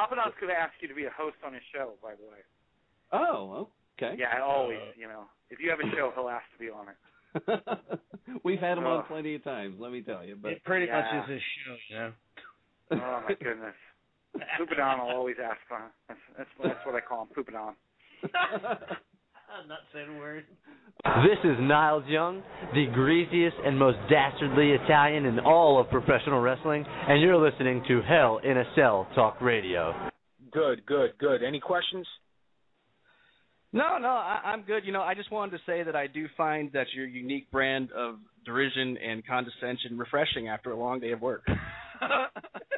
Papadon's going to ask you to be a host on his show, by the way. Oh, okay. Yeah, always, you know. If you have a show, he'll ask to be on it. We've had him on Oh. plenty of times, let me tell you. But It pretty Yeah. much is his show, you know. Oh my goodness. Poopadon will always ask for that's, that's that's what I call him, Poopadon. I'm not saying a word. This is Niles Young, the greasiest and most dastardly Italian in all of professional wrestling, and you're listening to Hell in a Cell Talk Radio. Good, good, good. Any questions? No, no, I, I'm good. You know, I just wanted to say that I do find that your unique brand of derision and condescension refreshing after a long day of work.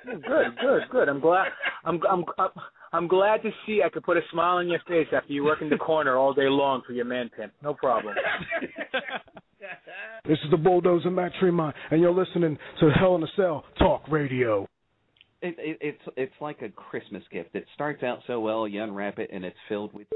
Good, good, good. I'm glad. I'm I'm I'm- I'm glad to see I could put a smile on your face after you work in the corner all day long for your man pimp. No problem. This is the bulldozer Matt Tremont, and you're listening to Hell in a Cell Talk Radio. It, it, it's it's like a Christmas gift. It starts out so well, you unwrap it, and it's filled with.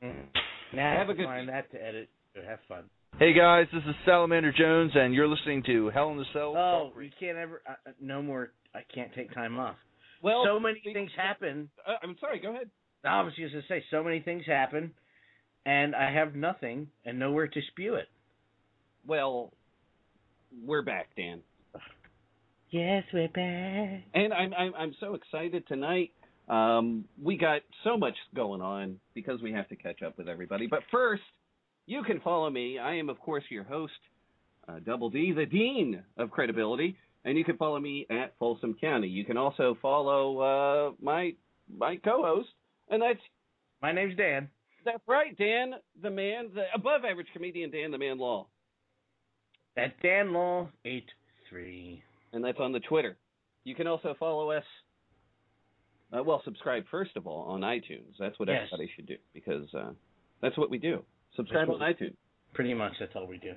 Now Have a good- find that to edit. So have fun. Hey guys, this is Salamander Jones, and you're listening to Hell in the Cell. Oh, you can't ever. Uh, uh, no more. I can't take time off. Well, so many things happen. Uh, I'm sorry. Go ahead. I was just gonna say, so many things happen, and I have nothing and nowhere to spew it. Well, we're back, Dan, Yes, we're back. and I'm I'm I'm so excited tonight. Um, we got so much going on because we have to catch up with everybody. But first, you can follow me. I am, of course, your host, uh, Double D, the Dean of Credibility, and you can follow me at Folsom County. You can also follow uh, my my co-host, and that's My name's Dan. that's right, Dan, the man, the above average comedian, Dan the Man Law, That's Dan Law eight three. and that's on the Twitter. You can also follow us. Uh, well, subscribe first of all on iTunes. That's what Yes. everybody should do because uh, that's what we do. Subscribe on iTunes. Pretty much, that's all we do.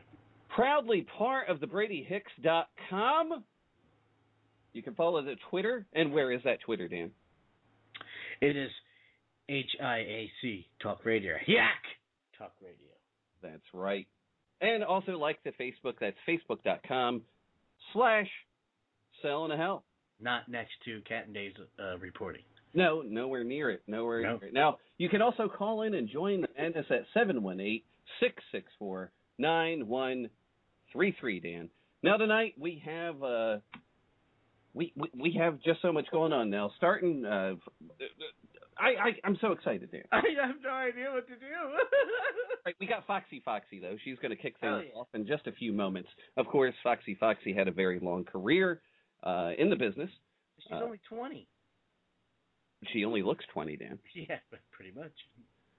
Proudly part of the BradyHicks.com. You can follow the Twitter, and where is that Twitter, Dan? It is H I A C Talk Radio. Yak Talk Radio. That's right. And also like the Facebook. That's facebook.com slash selling a hell. Not next to Cat and Day's uh, reporting. No, nowhere near it. Nowhere No. near it. Now, you can also call in and join the madness at 718 664 9133, Dan. Now, tonight we have. Uh, we, we we have just so much going on now. Starting, uh, I, I I'm so excited, Dan. I have no idea what to do. Right, we got Foxy Foxxy though. She's going to kick things yeah. off in just a few moments. Of course, Foxy Foxxy had a very long career uh, in the business. She's Uh, only 20. She only looks 20, Dan. Yeah, pretty much.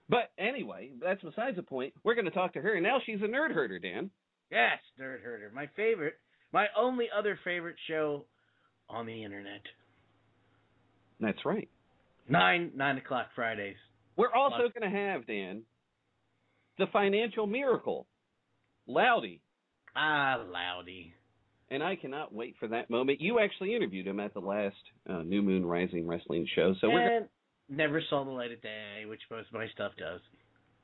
But anyway, that's besides the point. We're going to talk to her. Now she's a nerd herder, Dan. Yes, Nerd Herder. My favorite, my only other favorite show on the internet. That's right. Nine, nine o'clock Fridays. We're also going to have, Dan, the financial miracle, Loudy. Ah, Loudy. And I cannot wait for that moment. You actually interviewed him at the last uh, New Moon Rising wrestling show. So we're and never saw the light of day, which most of my stuff does.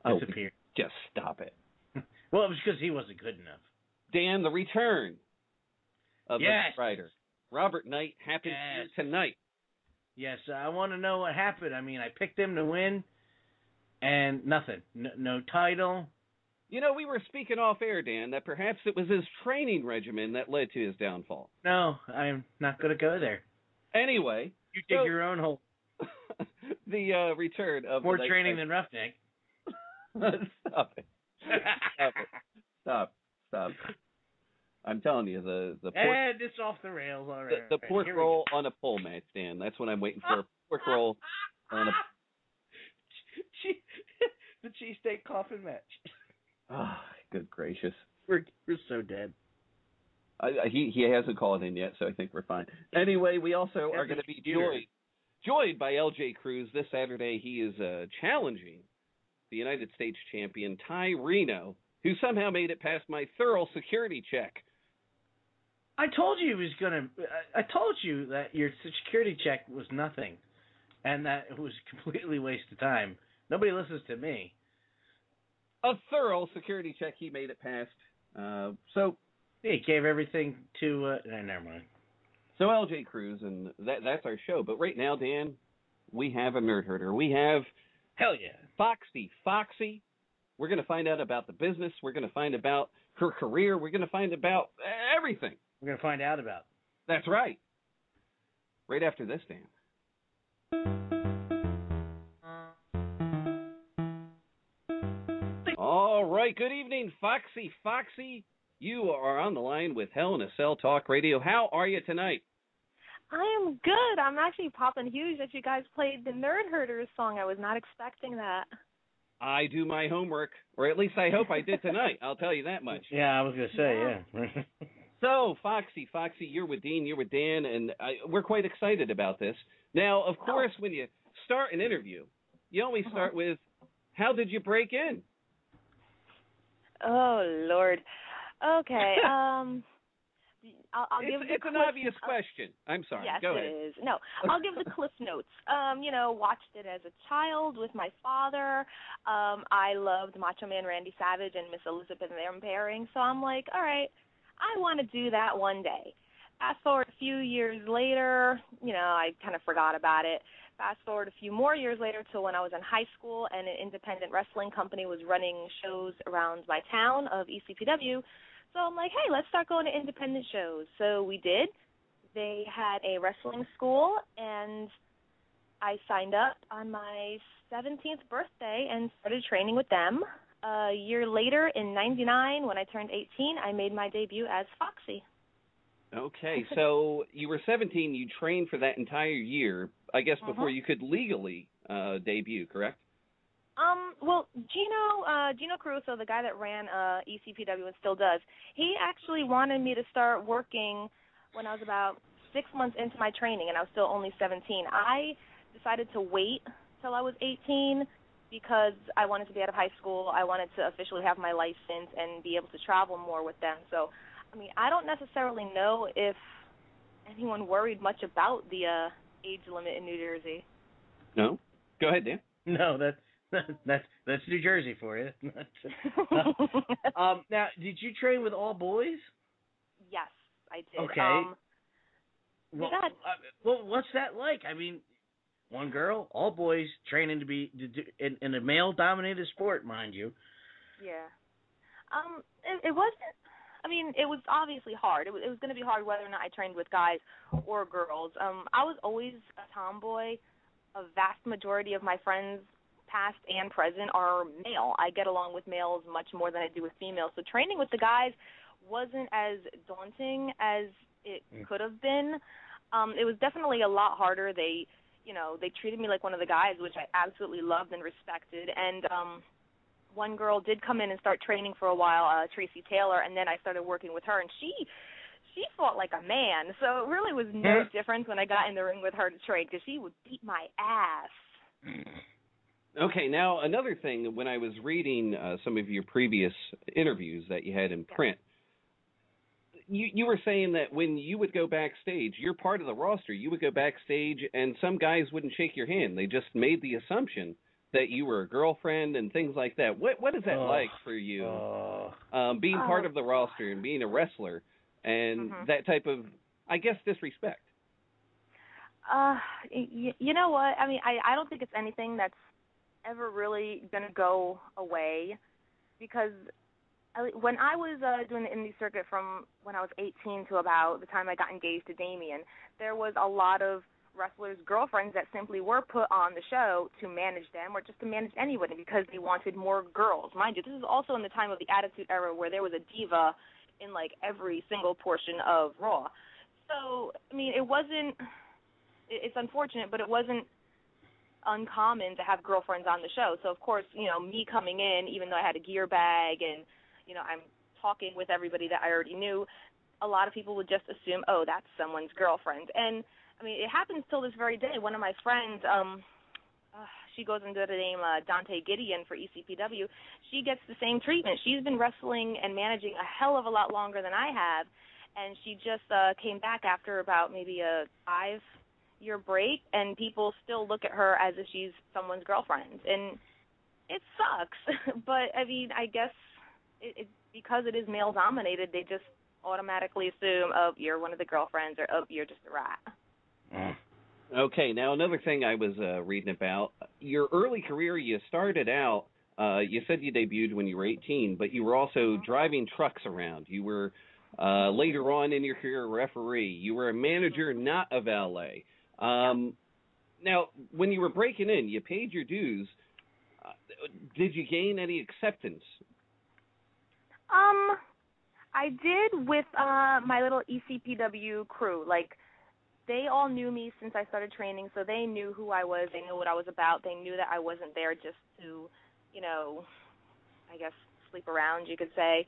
Oh, just stop it. Well, it was because he wasn't good enough. Dan, the return of Yes. the writer Robert Knight happens Yes. here tonight. Yes, I want to know what happened. I mean, I picked him to win, and nothing. No, no title. You know, we were speaking off air, Dan, that perhaps it was his training regimen that led to his downfall. No, I'm not going to go there. Anyway, You dig So- your own hole. the uh, return of More training than Roughneck. Stop it. Stop it. Stop. Stop. I'm telling you, the the pork, and it's off the rails the, already. the pork Here we roll on a pole match, Dan. That's what I'm waiting for. Pork roll on a. Che- the cheesesteak coffin match. Ah, good gracious. We're we're so dead. I, I, he he hasn't called in yet, so I think we're fine. Anyway, we also are going to be joined joined by LJ Cruz this Saturday. He is uh, challenging the United States champion Ty Reno, who somehow made it past my thorough security check. I told you he was gonna. I told you that your security check was nothing, and that it was completely waste of time. Nobody listens to me. A thorough security check. He made it past. Uh, so He gave everything to. Uh, no, never mind. so LJ Cruz, and that that's our show. But right now, Dan, we have a nerd herder. We have Hell yeah. Foxy. Foxxy. We're going to find out about the business. We're going to find about her career. We're going to find about everything. We're gonna find out about. That's right. Right after this, Dan. All right. Good evening, Foxy. Foxxy, you are on the line with Hell in a Cell Talk Radio. How are you tonight? I am good. I'm actually popping huge that you guys played the Nerd Herders song. I was not expecting that. I do my homework, or at least I hope I did tonight. I'll tell you that much. Yeah, I was gonna say yeah. So, Foxy, Foxxy, you're with Dean, you're with Dan, and I, we're quite excited about this. Now, of course, when you start an interview, you always start with, "How did you break in?" Oh Lord. Okay. um, I'll, I'll it's give the it's an cliff- obvious question. I'm sorry. Yes, Go it ahead. is. No, I'll give the cliff notes. Um, you know, watched it as a child with my father. Um, I loved Macho Man Randy Savage and Miss Elizabeth and their pairing, so I'm like, all right, I want to do that one day. Fast forward a few years later, you know, I kind of forgot about it. Fast forward a few more years later to when I was in high school and an independent wrestling company was running shows around my town of ECPW. So I'm like, hey, let's start going to independent shows. So we did. They had a wrestling school, and I signed up on my 17th birthday and started training with them. A year later, in '99, when I turned 18, I made my debut as Foxy. Okay, so you were 17. You trained for that entire year, I guess, Uh-huh. before you could legally uh, debut. Correct? Um, well, Gino, uh, Gino Caruso, the guy that ran uh, ECPW and still does, he actually wanted me to start working when I was about six months into my training, and I was still only 17. I decided to wait till I was 18 because I wanted to be out of high school. I wanted to officially have my license and be able to travel more with them. So, I mean, I don't necessarily know if anyone worried much about the uh, age limit in New Jersey. No. Go ahead, Dan. no, that's that's that's New Jersey for you. um, now, did you train with all boys? Yes, I did. Okay. Um, Well, uh, well, what's that like? I mean, one girl, all boys training to be to do, in, in a male-dominated sport, mind you. Yeah. Um, it, it wasn't. I mean, it was obviously hard. It was, it was going to be hard whether or not I trained with guys or girls. Um, I was always a tomboy. A vast majority of my friends, past and present, are male. I get along with males much more than I do with females. So training with the guys wasn't as daunting as it could have been. Um, it was definitely a lot harder. They, you know, they treated me like one of the guys, which I absolutely loved and respected. And um, one girl did come in and start training for a while, uh, Tracy Taylor, and then I started working with her, and she she fought like a man. So it really was no difference when I got in the ring with her to train because she would beat my ass. Okay, now another thing, when I was reading uh, some of your previous interviews that you had in print, you you were saying that when you would go backstage, you're part of the roster. You would go backstage, and some guys wouldn't shake your hand. They just made the assumption that you were a girlfriend and things like that. What what is that Oh. like for you, Uh, um, being part Oh. of the roster and being a wrestler and Mhm. that type of, I guess, disrespect? Uh, y- you know what? I mean, I I don't think it's anything that's ever really gonna go away, because I, when I was uh, doing the indie circuit from when I was 18 to about the time I got engaged to Damien, there was a lot of wrestlers' girlfriends that simply were put on the show to manage them or just to manage anybody because they wanted more girls. Mind you, this is also in the time of the Attitude Era where there was a diva in like every single portion of Raw. So, I mean, it wasn't. It's unfortunate, but it wasn't uncommon to have girlfriends on the show. So of course, you know, me coming in, even though I had a gear bag and you know I'm talking with everybody that I already knew, a lot of people would just assume, oh, that's someone's girlfriend. And I mean, it happens till this very day. One of my friends, um, uh, she goes under the name uh, Dante Gideon for ECPW. She gets the same treatment. She's been wrestling and managing a hell of a lot longer than I have, and she just uh, came back after about maybe a five year break and people still look at her as if she's someone's girlfriend and it sucks but i mean i guess it, it because it is male dominated they just automatically assume oh you're one of the girlfriends or oh you're just a rat Okay, now another thing I was uh, reading about your early career. You started out. Uh, you said you debuted when you were 18, but you were also driving trucks around. You were uh, later on in your career a referee. You were a manager, not a valet. Um, now, when you were breaking in, you paid your dues. Uh, did you gain any acceptance? Um i did with uh my little ecpw crew. Like they all knew me since i started training so they knew who i was. They knew what i was about. They knew that i wasn't there just to you know i guess sleep around you could say.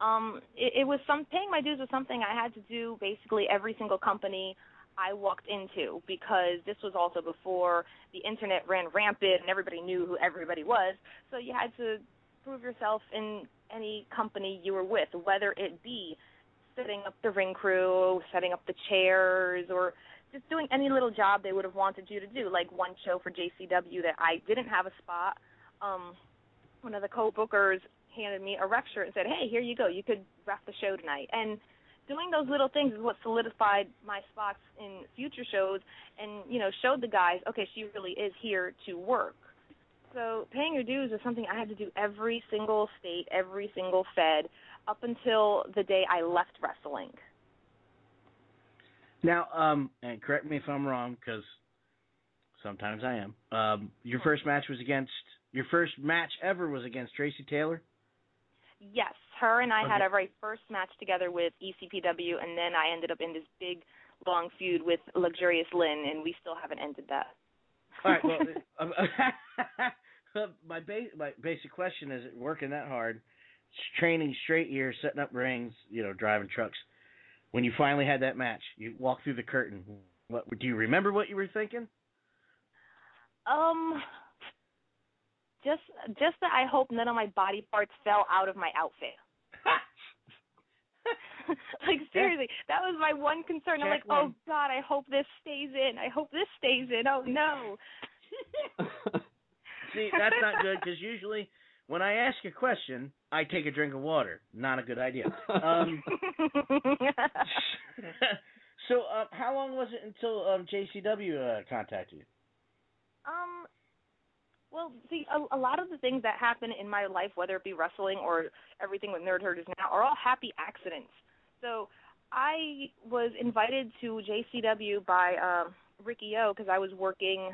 Um it, it was some paying my dues was something i had to do basically every single company i walked into because this was also before the internet ran rampant and everybody knew who everybody was. So you had to prove yourself in any company you were with whether it be setting up the ring crew setting up the chairs or just doing any little job they would have wanted you to do like one show for jcw that i didn't have a spot um one of the co-bookers handed me a ref shirt and said, "Hey, here you go. You could ref the show tonight." And doing those little things is what solidified my spots in future shows, and you know, showed the guys, okay, she really is here to work. So paying your dues is something I had to do every single state, every single fed, up until the day I left wrestling. Now, um, and correct me if I'm wrong, because sometimes I am. Um, your first match was against your first match ever was against Tracy Taylor. Yes, her and I had our very first match together with ECPW, and then I ended up in this big, long feud with Luxurious Lynn, and we still haven't ended that. All right. Well, um, my ba- my basic question is: working that hard, training straight years, setting up rings, you know, driving trucks. When you finally had that match, you walked through the curtain. What do you remember? What you were thinking? Um, just just that I hope none of my body parts fell out of my outfit. like seriously, that was my one concern. I'm Check like, oh God, I hope this stays in. I hope this stays in. Oh no. See, that's not good because usually when I ask a question, I take a drink of water. Not a good idea. Um, so, uh, how long was it until um, JCW uh, contacted you? Um, well, see, a, a lot of the things that happen in my life, whether it be wrestling or everything with Nerd Herders now, are all happy accidents. So I was invited to JCW by um, Ricky O because I was working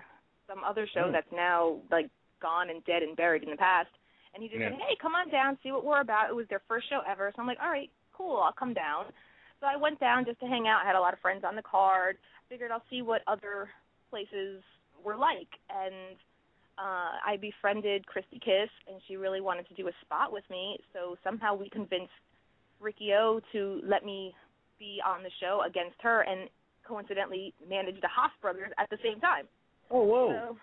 some other show Mm. that's now like gone and dead and buried in the past. And he just Yeah. said, "Hey, come on down, see what we're about." It was their first show ever, so I'm like, "All right, cool, I'll come down." So I went down just to hang out. I had a lot of friends on the card. Figured I'll see what other places were like, and uh, I befriended Christy Kiss, and she really wanted to do a spot with me. So somehow we convinced Ricky O to let me be on the show against her, and coincidentally managed the Haas brothers at the same time. Oh, whoa!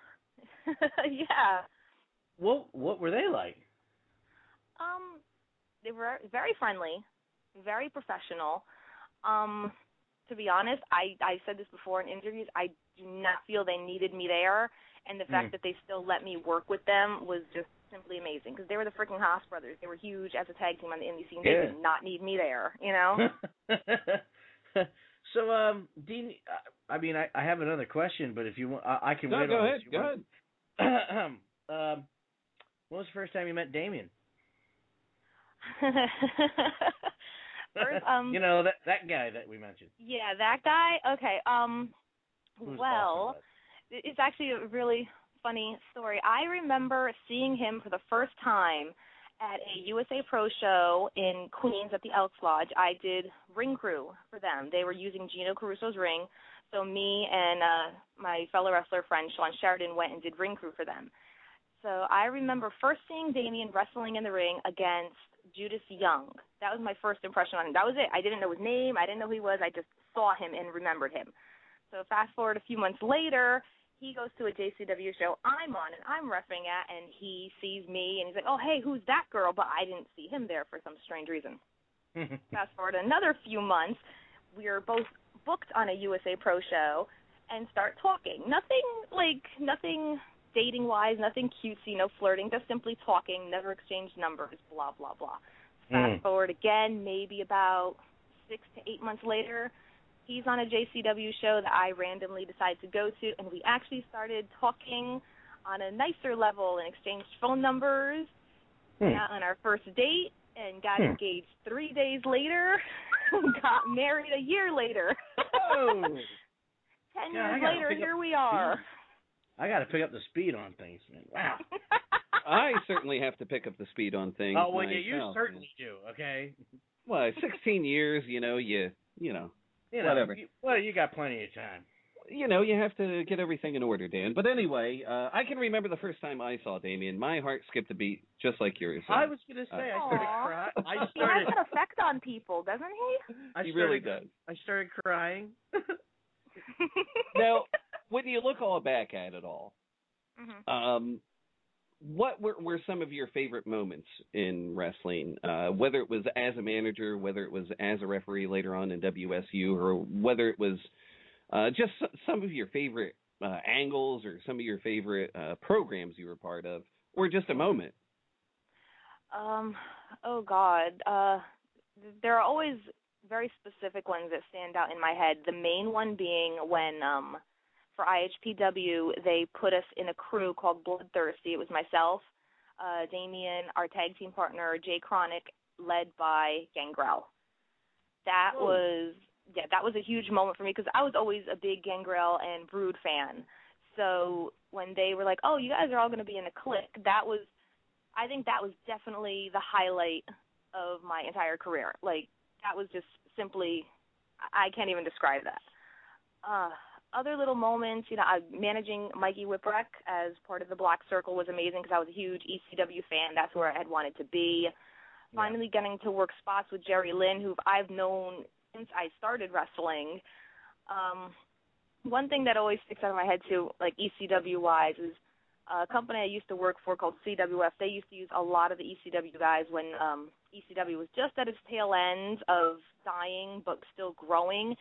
So, yeah. What what were they like? Um, they were very friendly, very professional. Um, to be honest, I I said this before in interviews. I do not feel they needed me there, and the fact Mm. that they still let me work with them was just simply amazing because they were the freaking Haas brothers. They were huge as a tag team on the indie scene. They did not need me there, you know. so, um, Dean, I- I mean, I, I have another question, but if you want, I, I can No, wait go on ahead. Go ahead. ahead. um, when was the first time you met Damien? First, um, you know that that guy that we mentioned. Yeah, that guy. Okay. Um. Who's well, it's actually a really funny story. I remember seeing him for the first time at a USA Pro show in Queens at the Elks Lodge. I did ring crew for them. They were using Gino Caruso's ring, so me and uh my fellow wrestler friend Sean Sheridan went and did ring crew for them. So I remember first seeing Damien wrestling in the ring against Judas Young. That was my first impression on him. That was it. I didn't know his name. I didn't know who he was. I just saw him and remembered him. So fast forward a few months later, he goes to a JCW show I'm on and I'm refing at, and he sees me and he's like, "Oh, hey, who's that girl?" But I didn't see him there for some strange reason. Fast forward another few months, we are both booked on a USA Pro show and start talking. Nothing like nothing dating wise, nothing cutesy, no flirting, just simply talking, never exchanged numbers, blah blah blah. Fast Mm. forward again, maybe about six to eight months later, he's on a JCW show that I randomly decided to go to, and we actually started talking on a nicer level and exchanged phone numbers. Hmm. Got on our first date and got Hmm. engaged three days later. got married a year later. Oh. Ten Yeah, years later, up here we are. I got to pick up the speed on things, man. Wow. I certainly have to pick up the speed on things. oh well, yeah, you certainly do. Okay. Well, 16 years, you know, you you know, You know, Whatever. You, well, you got plenty of time. you know, you have to get everything in order, Dan. But anyway, uh, I can remember the first time I saw Damien. My heart skipped a beat, just like yours. I was gonna say I started crying. I He has started. an effect on people, doesn't he? I he started, really does. I started crying. Now, when you look all back at it all, Mhm. um, what were, were some of your favorite moments in wrestling? Uh, whether it was as a manager, whether it was as a referee later on in WSU, or whether it was uh, just some of your favorite uh, angles or some of your favorite uh, programs you were part of, or just a moment. Um, oh God. Uh there are always very specific ones that stand out in my head. The main one being when um for IHPW they put us in a crew called Bloodthirsty. It was myself, uh Damien, our tag team partner, Jay Chronic, led by Gangrel. That Whoa. was yeah, that was a huge moment for me because I was always a big Gangrel and Brood fan. So when they were like, "Oh, you guys are all going to be in a clique," that was I think that was definitely the highlight of my entire career. Like that was just simply I I can't even describe that. Uh other little moments, you know, I, managing Mikey Whipwreck as part of the Black Circle was amazing because I was a huge ECW fan. That's where I had wanted to be. Finally, getting to work spots with Jerry Lynn, who I've known since I started wrestling. Um, one thing that always sticks out of my head too, like ECW wise, is a company I used to work for called CWF. They used to use a lot of the ECW guys when um, ECW was just at its tail end of dying but still growing.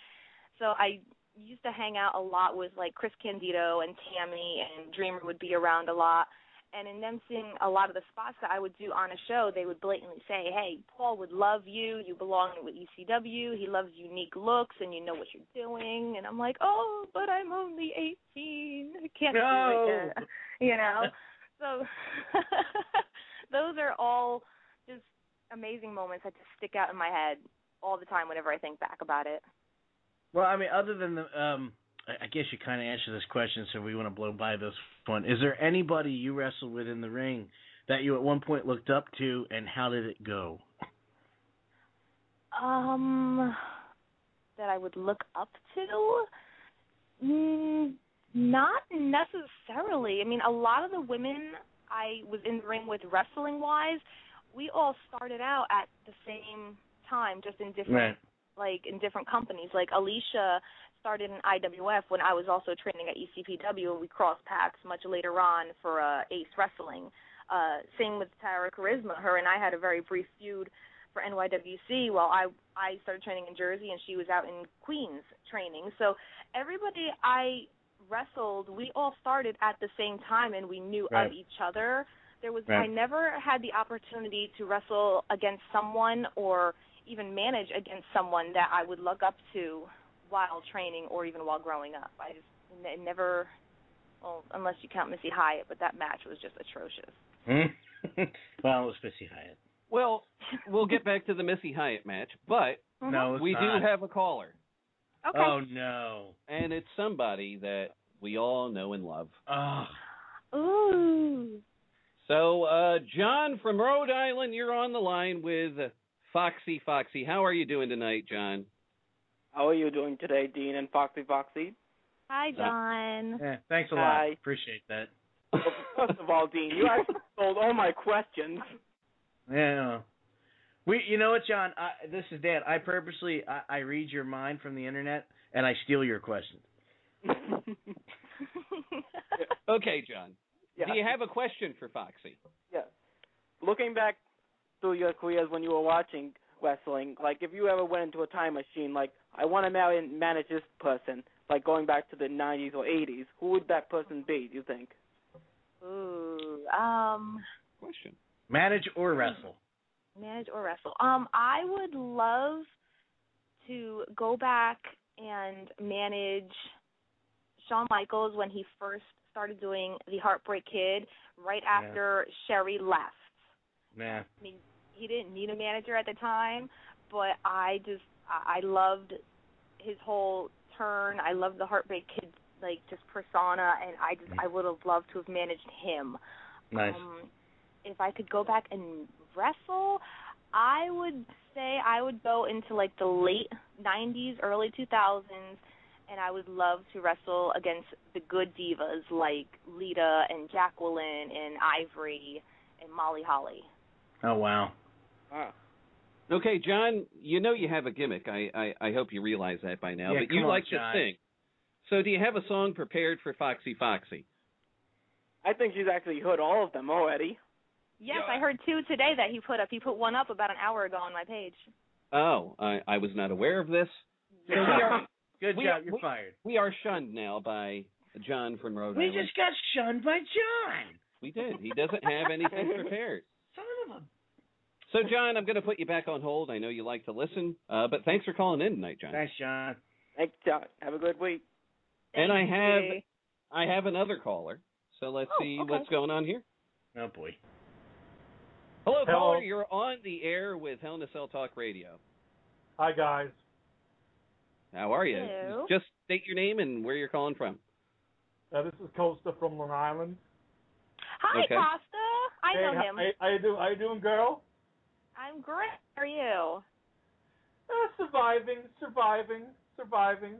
So I used to hang out a lot with like Chris Candido and Tammy and Dreamer would be around a lot. And in them seeing a lot of the spots that I would do on a show, they would blatantly say, "Hey, Paul would love you. You belong with ECW. He loves unique looks, and you know what you're doing." And I'm like, "Oh, but I'm only 18. I can't do it." yet." You know. So those are all just amazing moments that just stick out in my head all the time whenever I think back about it. Well, I mean, other than the, um, I guess you kind of answered this question, so we want to blow by this one. Is there anybody you wrestled with in the ring that you at one point looked up to, and how did it go? Um, that I would look up to? Mm, not necessarily. I mean, a lot of the women I was in the ring with wrestling wise, we all started out at the same time, just in different like in different companies. Like Alicia started in IWF when I was also training at ECPW, and we crossed paths much later on for uh, Ace Wrestling. Uh, same with Tara Charisma. Her and I had a very brief feud for NYWC while I I started training in Jersey and she was out in Queens training. So everybody I wrestled, we all started at the same time and we knew Right. of each other. There was Right. I never had the opportunity to wrestle against someone or even manage against someone that I would look up to while training or even while growing up. I just n- never well, unless you count Missy Hyatt, but that match was just atrocious. Hmm? well, it was Missy Hyatt. Well, we'll get back to the Missy Hyatt match, but No, we not. do have a caller, Okay. Oh no. and it's somebody that we all know and love. Oh. Ooh. So, uh, John from Rhode Island, you're on the line with Foxy Foxxy. How are you doing tonight, John? How are you doing today, Dean and Foxy Foxxy? Hi, uh, John. Yeah, thanks a lot. Hi. Appreciate that. Well, First of all, Dean, you actually stole all my questions. Yeah. We, you know what, John? I, this is Dan. I purposely I, I read your mind from the internet and I steal your questions. Okay, John. Yeah. Do you have a question for Foxy? Yeah. Looking back through your careers when you were watching wrestling, like if you ever went into a time machine, like I want to marry and manage this person, like going back to the 90s or 80s, who would that person be? Do you think? Ooh. Um. Question. Manage or wrestle? manage or wrestle. Um, I would love to go back and manage Shawn Michaels when he first started doing the Heartbreak Kid right Yeah. after Sherri left. Nah. I mean, he didn't need a manager at the time, but I just I I loved his whole turn. I loved the Heartbreak Kid like just persona, and I just I would have loved to have managed him. Nice. Um, if I could go back and wrestle, I would say I would go into like the late '90s, early 2000s, and I would love to wrestle against the good divas like Lita and Jacqueline and Ivory and Molly Holly. Oh wow. Wow. Okay, John, you know you have a gimmick. I, I, I hope you realize that by now. Yeah, but come you on, like John. to sing. So do you have a song prepared for Foxy Foxxy? I think she's actually heard all of them already. Yes, I heard two today that he put up. He put one up about an hour ago on my page. Oh, I, I was not aware of this. So we are Good we job. You're we- fired. we are shunned now by John from Rhode We Island. just got shunned by John. We did. He doesn't have anything prepared. Son of a. So, John, I'm going to put you back on hold. I know you like to listen, uh, but thanks for calling in tonight, John. Thanks, John. Thanks, John. Have a good week. And I have you. I have another caller. So let's Oh, see okay. what's going on here. Oh boy. Hello, Hello. caller. You're on the air with Hell in a Cell Talk Radio. Hi guys. How are you? Hello. Just state your name and where you're calling from. Uh, this is Costa from Long Island. Hi, Okay. Costa. I hey, know how, him. How, how you do? How you doing, girl? I'm great. How are you? Uh, surviving, surviving, surviving.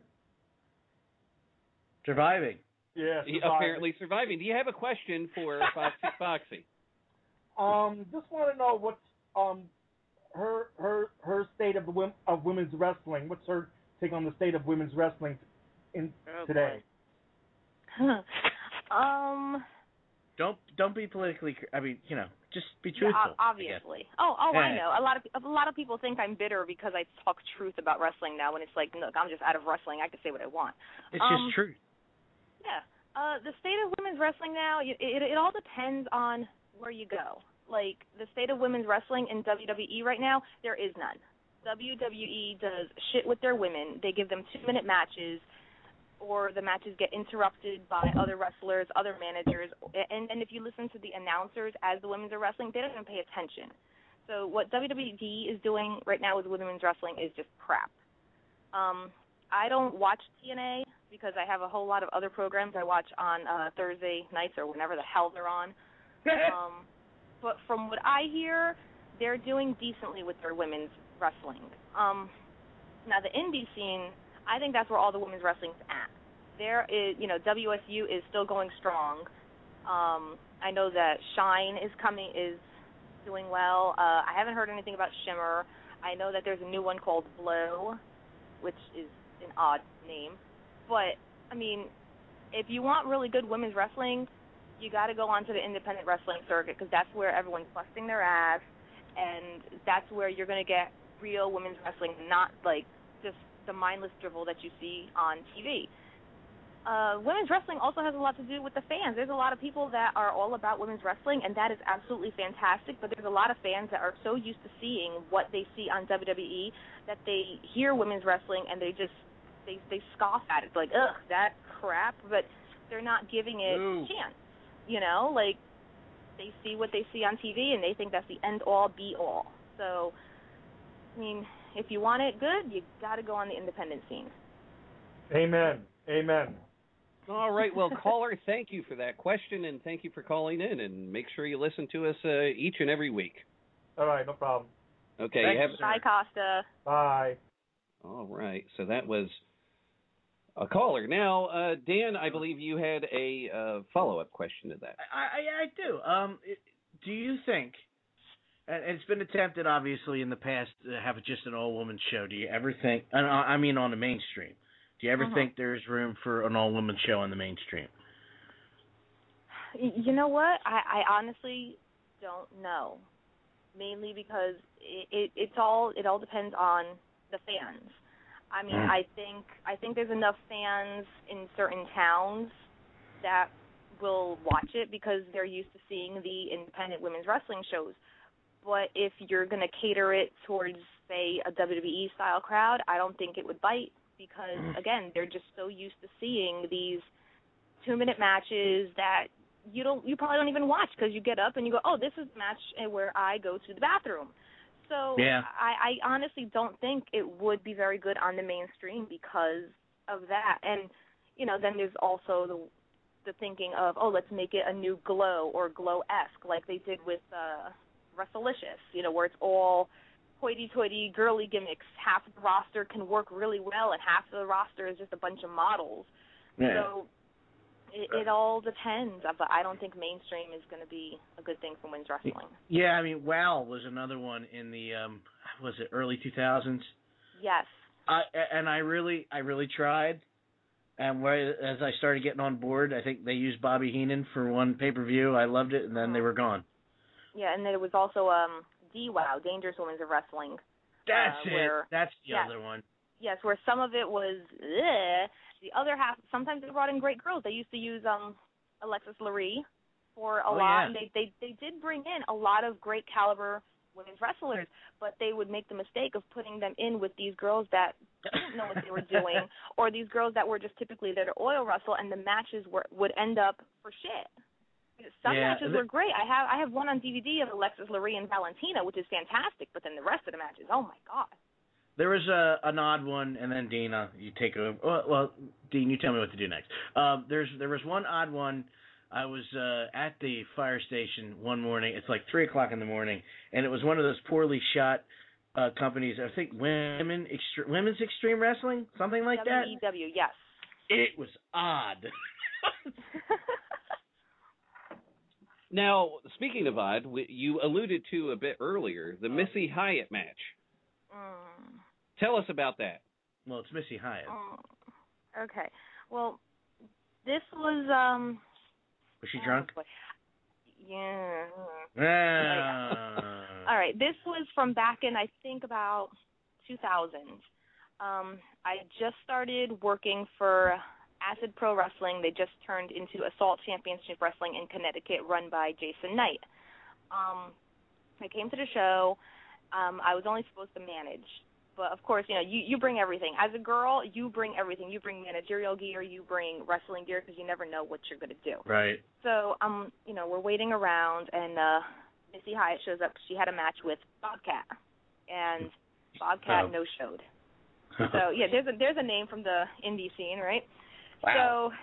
Surviving. Yeah, surviving. apparently surviving. Do you have a question for Foxy Foxxy? Um, just want to know what's um her her her state of the wom- of women's wrestling. What's her take on the state of women's wrestling in Oh, today? um. Don't don't be politically. I mean, you know, just be truthful. ob- obviously. Oh, oh, I know. A lot of a lot of people think I'm bitter because I talk truth about wrestling now. When it's like, look, I'm just out of wrestling. I can say what I want. It's um, just truth. Yeah. Uh, the state of women's wrestling now, it, it, it all depends on where you go. Like the state of women's wrestling in WWE right now, there is none. WWE does shit with their women. They give them two minute matches, or the matches get interrupted by other wrestlers, other managers. And and if you listen to the announcers as the women's are wrestling, they don't even pay attention. So what WWE is doing right now with women's wrestling is just crap. Um, I don't watch TNA because I have a whole lot of other programs I watch on uh, Thursday nights or whenever the hell they're on. um, but from what I hear, they're doing decently with their women's wrestling. Um, now the indie scene, I think that's where all the women's wrestling's at. There is, you know, WSU is still going strong. Um, I know that Shine is coming, is doing well. Uh, I haven't heard anything about Shimmer. I know that there's a new one called Blow, which is an odd name. But I mean, if you want really good women's wrestling, you got to go onto the independent wrestling circuit because that's where everyone's busting their ass, and that's where you're going to get real women's wrestling, not like the mindless drivel that you see on TV. Uh, women's wrestling also has a lot to do with the fans. There's a lot of people that are all about women's wrestling, and that is absolutely fantastic. But there's a lot of fans that are so used to seeing what they see on WWE that they hear women's wrestling and they just they they scoff at it, like ugh, that crap. But they're not giving it Ooh. a chance. You know, like they see what they see on TV and they think that's the end all be all. So, I mean, if you want it good, you got to go on the independent scene. Amen. Amen. All right. Well, caller, thank you for that question and thank you for calling in. And make sure you listen to us uh, each and every week. All right, no problem. Okay. Thank have- you, Bye, Costa. Bye. All right. So that was a caller. Now, uh, Dan, I believe you had a uh, follow up question to that. I, I, I do. Um, do you think? And it's been attempted, obviously, in the past to have just an all woman show. Do you ever think? and I mean, on the mainstream. Do you ever Uh-huh. think there's room for an all woman show on the mainstream? You know what? I, I honestly don't know. Mainly because it, it it's all it all depends on the fans. I mean, Mm. I think I think there's enough fans in certain towns that will watch it because they're used to seeing the independent women's wrestling shows. But if you're going to cater it towards say a WWE style crowd, I don't think it would bite because again, they're just so used to seeing these 2-minute matches that you don't you probably don't even watch because you get up and you go, "Oh, this is the match where I go to the bathroom." So Yeah. I, I honestly don't think it would be very good on the mainstream because of that. And you know, then there's also the the thinking of, "Oh, let's make it a new Glow or Glow esque, like they did with uh, Wrestlicious." You know, where it's all hoity-toity, girly gimmicks. Half of the roster can work really well, and half of the roster is just a bunch of models. So it, it all depends, but I don't think mainstream is going to be a good thing for women's wrestling. Yeah, I mean, WoW was another one in the um, was it early 2000s? Yes. I and I really I really tried. And where as I started getting on board, I think they used Bobby Heenan for one pay per view. I loved it, and then they were gone. Yeah, and then there was also um DWOW, Dangerous Women's of Wrestling. That's uh, it. Where, That's the other one. Yes, where some of it was ugh. the other half. Sometimes they brought in great girls. They used to use um Alexis Laree for a Oh, lot. yeah. And they they they did bring in a lot of great caliber women's wrestlers, but they would make the mistake of putting them in with these girls that didn't know what they were doing, or these girls that were just typically there to oil wrestle, and the matches were would end up for shit. Some Yeah, matches were great. I have I have one on DVD of Alexis Laree and Valentina, which is fantastic. But then the rest of the matches, oh my god. There was a an odd one, and then Dina, you take over. Well, well, Dean, you tell me what to do next. Um, there's there was one odd one. I was uh, at the fire station one morning. It's like three o'clock in the morning, and it was one of those poorly shot uh, companies. I think women extre- women's extreme wrestling, something like that. WEW, yes. It was odd. Now, speaking of odd, you alluded to a bit earlier the Missy Hyatt match. Mm. Tell us about that. Well, it's Missy Hyatt. Oh, okay. Well, this was um. Was she drunk? oh, boy. Yeah. Ah. All right. This was from back in I think about 2000. Um, I just started working for Acid Pro Wrestling. They just turned into Assault Championship Wrestling in Connecticut, run by Jason Knight. Um, I came to the show. Um, I was only supposed to manage, but of course, you know, you you bring everything. As a girl, you bring everything. You bring managerial gear. You bring wrestling gear because you never know what you're going to do. Right. So um, you know, we're waiting around, and uh, Missy Hyatt shows up. She had a match with Bobcat, and Bobcat Oh. no showed. So yeah, there's a there's a name from the indie scene, right? Wow. So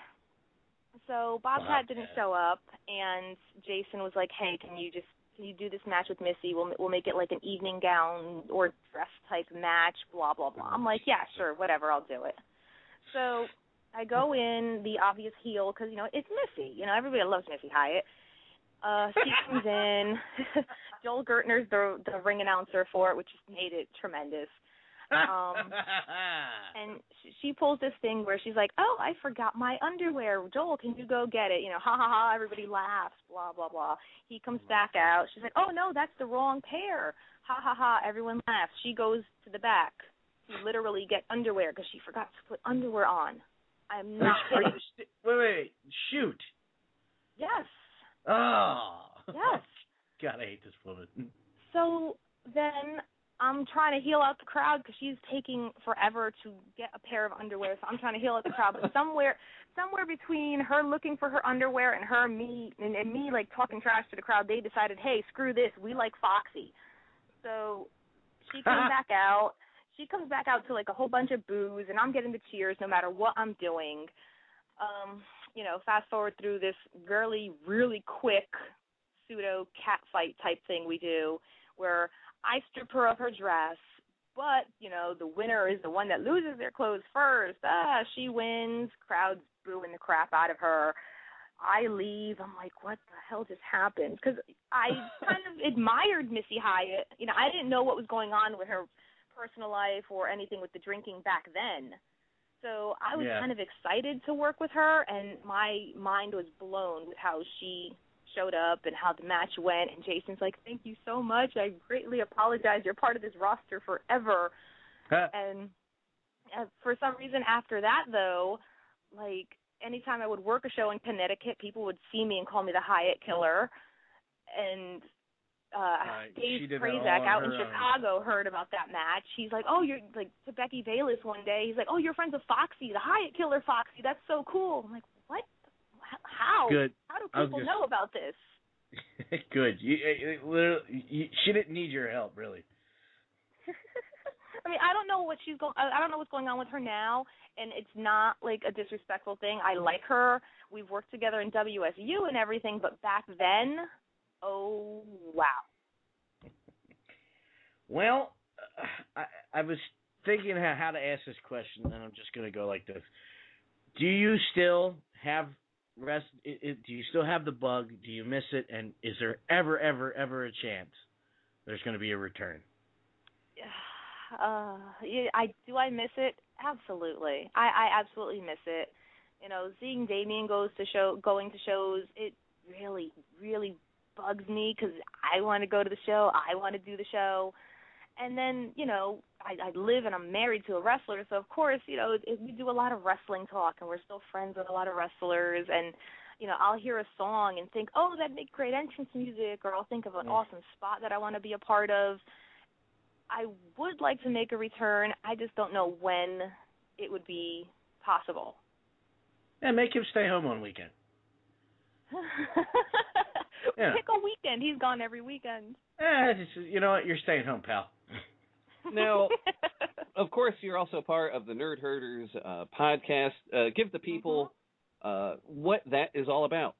so Bobcat didn't show up, and Jason was like, "Hey, can you just can you do this match with Missy? We'll we'll make it like an evening gown or dress type match, blah blah blah." I'm like, "Yeah, sure, whatever, I'll do it." So I go in the obvious heel because you know it's Missy. You know everybody loves Missy Hyatt. Uh, she comes in. Joel Gertner's the the ring announcer for it, which just made it tremendous. Um, and she, pulls this thing where she's like, "Oh, I forgot my underwear. Joel, can you go get it?" You know, ha ha ha. Everybody laughs. Blah blah blah. He comes back out. She's like, "Oh no, that's the wrong pair." Ha ha ha. Everyone laughs. She goes to the back to literally get underwear because she forgot to put underwear on. I'm not kidding. wait, wait, shoot. Yes. Oh. Yes. God, I hate this woman. So then I'm trying to heal out the crowd because she's taking forever to get a pair of underwear. So I'm trying to heal out the crowd, but somewhere, somewhere between her looking for her underwear and her me and, and me like talking trash to the crowd, they decided, hey, screw this, we like Foxy. So she comes back out. She comes back out to like a whole bunch of boos, and I'm getting the cheers no matter what I'm doing. Um, you know, fast forward through this really, really quick pseudo cat fight type thing we do where I strip her of her dress, but you know the winner is the one that loses their clothes first. Ah, she wins. Crowds booing the crap out of her. I leave. I'm like, what the hell just happened? Because I kind of admired Missy Hyatt. You know, I didn't know what was going on with her personal life or anything with the drinking back then. So I was Yeah. kind of excited to work with her, and my mind was blown with how she showed up and how the match went. And Jason's like, "Thank you so much. I greatly apologize. You're part of this roster forever." and uh, for some reason, after that, though, like anytime I would work a show in Connecticut, people would see me and call me the Hyatt Killer. And uh. Dave Prazak out in her own. Chicago heard about that match. He's like, "Oh, you're like to Becky Bayless one day." He's like, "Oh, you're friends with Foxy, the Hyatt Killer Foxy. That's so cool." I'm like, "What? How? Good. How do people gonna- know about this?" Good. You, literally, you, she didn't need your help, really. I mean, I don't know what she's going. I don't know what's going on with her now, and it's not like a disrespectful thing. I like her. We've worked together in WSU and everything, but back then, oh wow. Well, uh, I, I was thinking how, how to ask this question, and I'm just going to go like this. Do you still have rest? i i do you still have the bug? Do you miss it? And is there ever, ever, ever a chance there's going to be a return? Uh, yeah, I do. I miss it. Absolutely. I I absolutely miss it. You know, seeing Damien goes to show, going to shows, it really, really bugs me because I want to go to the show. I want to do the show. And then, you know, I, I live and I'm married to a wrestler, so of course, you know, it, we do a lot of wrestling talk, and we're still friends with a lot of wrestlers. And you know, I'll hear a song and think, oh, that'd make great entrance music, or I'll think of an Yeah. awesome spot that I want to be a part of. I would like to make a return. I just don't know when it would be possible. Yeah, make him stay home on weekend. Yeah. Pick a weekend. He's gone every weekend. Eh, just, you know what? You're staying home, pal. Now, of course, you're also part of the Nerd Herders uh, podcast. Uh, give the people uh, what that is all about.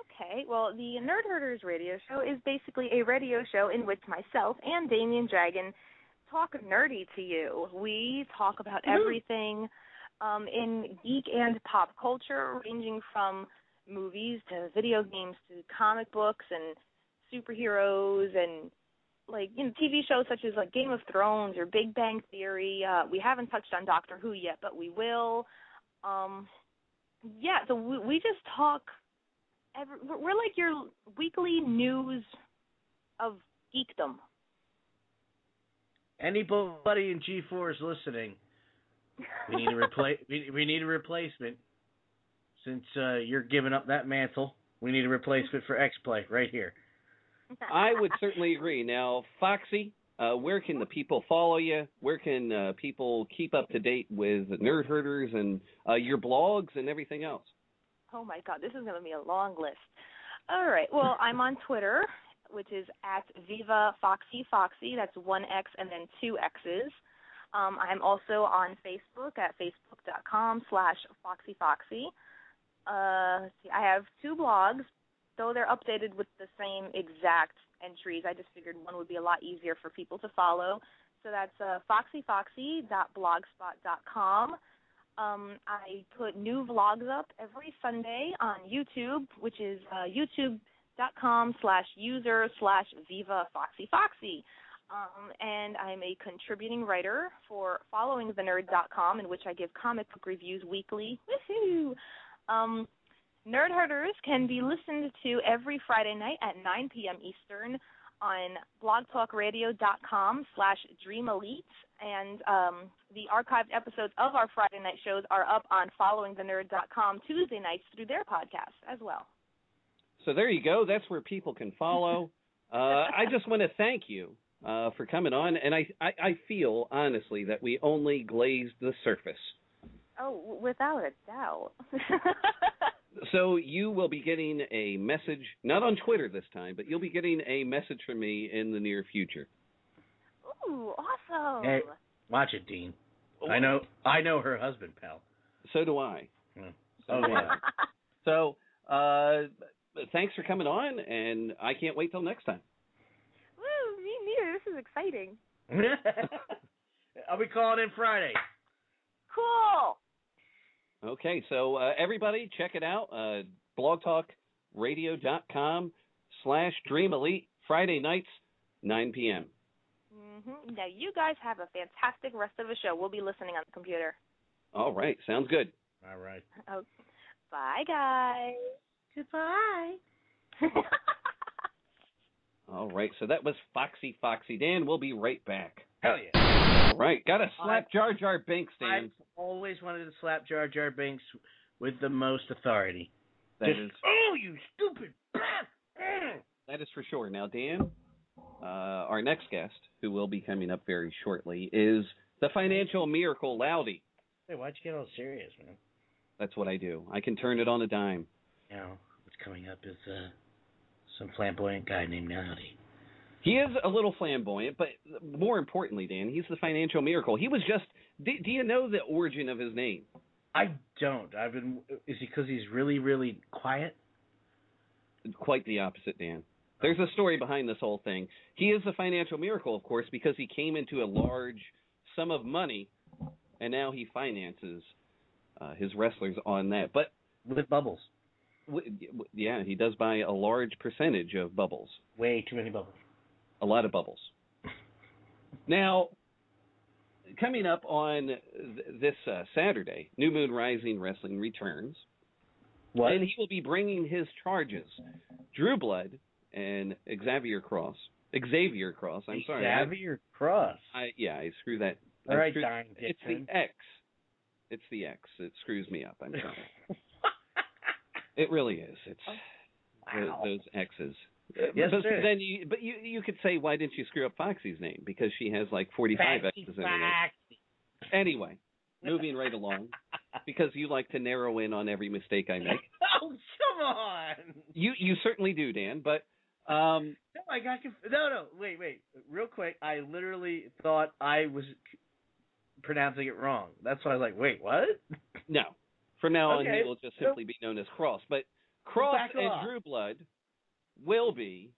Okay, well, the Nerd Herders radio show is basically a radio show in which myself and Damien Dragon talk nerdy to you. We talk about everything um, in geek and pop culture, ranging from movies to video games to comic books and superheroes and like you know TV shows such as like Game of Thrones or Big Bang Theory. Uh, we haven't touched on Doctor Who yet, but we will. Um, yeah, so we, we just talk every, we're like your weekly news of geekdom. Anybody in G4 is listening. We need a replace. we, we need a replacement. Since uh, you're giving up that mantle, we need a replacement for X Play right here. I would certainly agree. Now, Foxy, uh, where can the people follow you? Where can uh, people keep up to date with Nerd Herders and uh, your blogs and everything else? Oh my god, this is going to be a long list. All right, well, I'm on Twitter, which is at Viva Foxy Foxxy. That's one X and then two X's. Um, I'm also on Facebook at facebook.com slash Foxy Foxxy. Uh, see, I have two blogs, though they're updated with the same exact entries. I just figured one would be a lot easier for people to follow. So that's uh, foxyfoxy.blogspot.com. Um, I put new vlogs up every Sunday on YouTube, which is uh, youtube.com slash user slash Viva Foxy Foxxy. Um, and I'm a contributing writer for followingthenerd.com, in which I give comic book reviews weekly. Woohoo! Um, Nerd Herders can be listened to every Friday night at 9 p.m. Eastern on blogtalkradio.com slash Dream Elite. And um, the archived episodes of our Friday night shows are up on followingthenerd.com Tuesday nights through their podcast as well. So there you go. That's where people can follow. uh, I just want to thank you uh, for coming on, and I, I I feel honestly that we only glazed the surface. Oh, without a doubt. So you will be getting a message, not on Twitter this time, but you'll be getting a message from me in the near future. Ooh, awesome. Hey, watch it, Dean. I know. I know her husband, pal. So do I. Yeah. So do I. So uh, thanks for coming on, and I can't wait till next time. Woo, me neither. This is exciting. I'll be calling in Friday. Cool. Okay, so uh, everybody check it out. Uh, blogtalkradio.com slash Dream Elite, Friday nights, 9 p.m. hmm Now, you guys have a fantastic rest of the show. We'll be listening on the computer. All right, sounds good. All right. Oh, bye, guys. Goodbye. All right, so that was Foxy Foxxy. Dan, we'll be right back. Hell yeah. Right, got to slap Jar Jar Binks, Dan. I've always wanted to slap Jar Jar Binks with the most authority. That Just, is- oh, you stupid. That is for sure. Now, Dan, uh, our next guest, who will be coming up very shortly, is the financial miracle Loudy. Hey, why'd you get all serious, man? That's what I do. I can turn it on a dime. Now, what's coming up is uh, some flamboyant guy named Nowdy. He is a little flamboyant, but more importantly, Dan, he's the financial miracle. He was just. Do, do you know the origin of his name? I don't. I've been. Is he because he's really, really quiet? Quite the opposite, Dan. There's a story behind this whole thing. He is the financial miracle, of course, because he came into a large sum of money, and now he finances uh, his wrestlers on that. But with bubbles. W- w- yeah, he does buy a large percentage of bubbles. Way too many bubbles. A lot of bubbles. now, coming up on th- this uh, Saturday, New Moon Rising Wrestling returns. What? And he will be bringing his charges. Drew Blood and Xavier Cross. Xavier Cross, I'm sorry. I- Xavier Cross. I, yeah, I screw that. All I right, It's Dixon. the X. It's the X. It screws me up. I'm sorry. it really is. It's tho- Wow. those X's. Yes, but sir. then you, but you, you could say, why didn't you screw up Foxy's name? Because she has like 45 Faxy, X's in her name. Anyway, moving right along, because you like to narrow in on every mistake I make. Oh, come on. You, you certainly do, Dan. But um, No, I got conf- no, no. Wait, wait. Real quick, I literally thought I was c- pronouncing it wrong. That's why I was like, wait, what? No. From now on, he will just simply be known as Cross. But Cross and. Drew Blood will be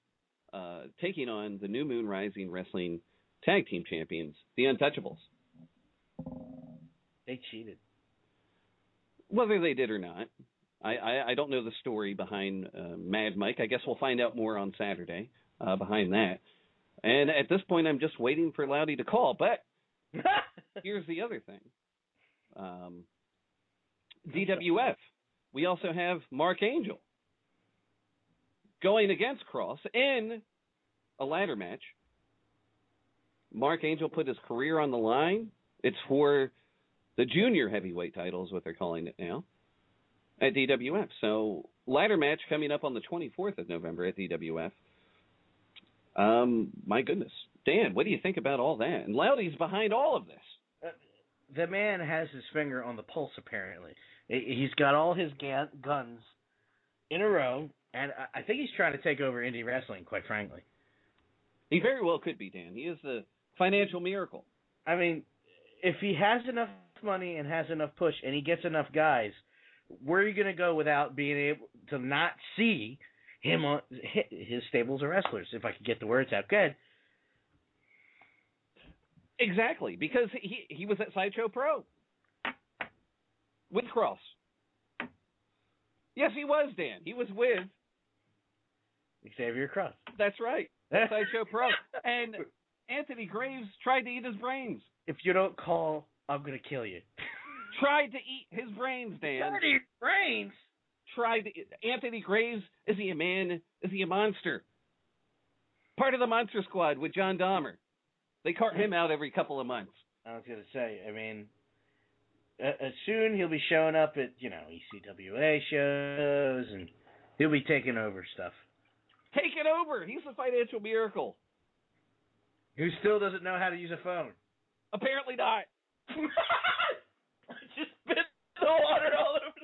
uh, taking on the New Moon Rising Wrestling Tag Team Champions, the Untouchables. They cheated. Whether they did or not, I, I, I don't know the story behind uh, Mad Mike. I guess we'll find out more on Saturday uh, behind that. And at this point, I'm just waiting for Loudy to call. But here's the other thing. Um, DWF. We also have Mark Angel going against Cross in a ladder match. Mark Angel put his career on the line. It's for the junior heavyweight title, is what they're calling it now, at DWF. So, ladder match coming up on the 24th of November at DWF. Um, my goodness. Dan, what do you think about all that? And Loudy's behind all of this. The man has his finger on the pulse, apparently. He- He's got all his ga- guns in a row, and I- think he's trying to take over indie wrestling, quite frankly. He very well could be, Dan. He is the financial miracle. I mean, if he has enough money and has enough push, and he gets enough guys, where are you going to go without being able to not see him on his stables of wrestlers? If I could get the words out, good. Exactly, because he he was at Sideshow Pro with Cross. Yes, he was, Dan. He was with. Xavier Cross. That's right. At Sideshow Pro, and Anthony Graves tried to eat his brains. If you don't call, I'm gonna kill you. Tried to eat his brains, Dan. Tried to eat brains. Tried to eat. Anthony Graves. Is he a man? Is he a monster? Part of the Monster Squad with John Dahmer. They cart him out every couple of months. I was gonna say. I mean, uh, uh, soon he'll be showing up at you know ECWA shows, and he'll be taking over stuff. Take it over. He's the financial miracle. Who still doesn't know how to use a phone? Apparently not. Just spit the water all over.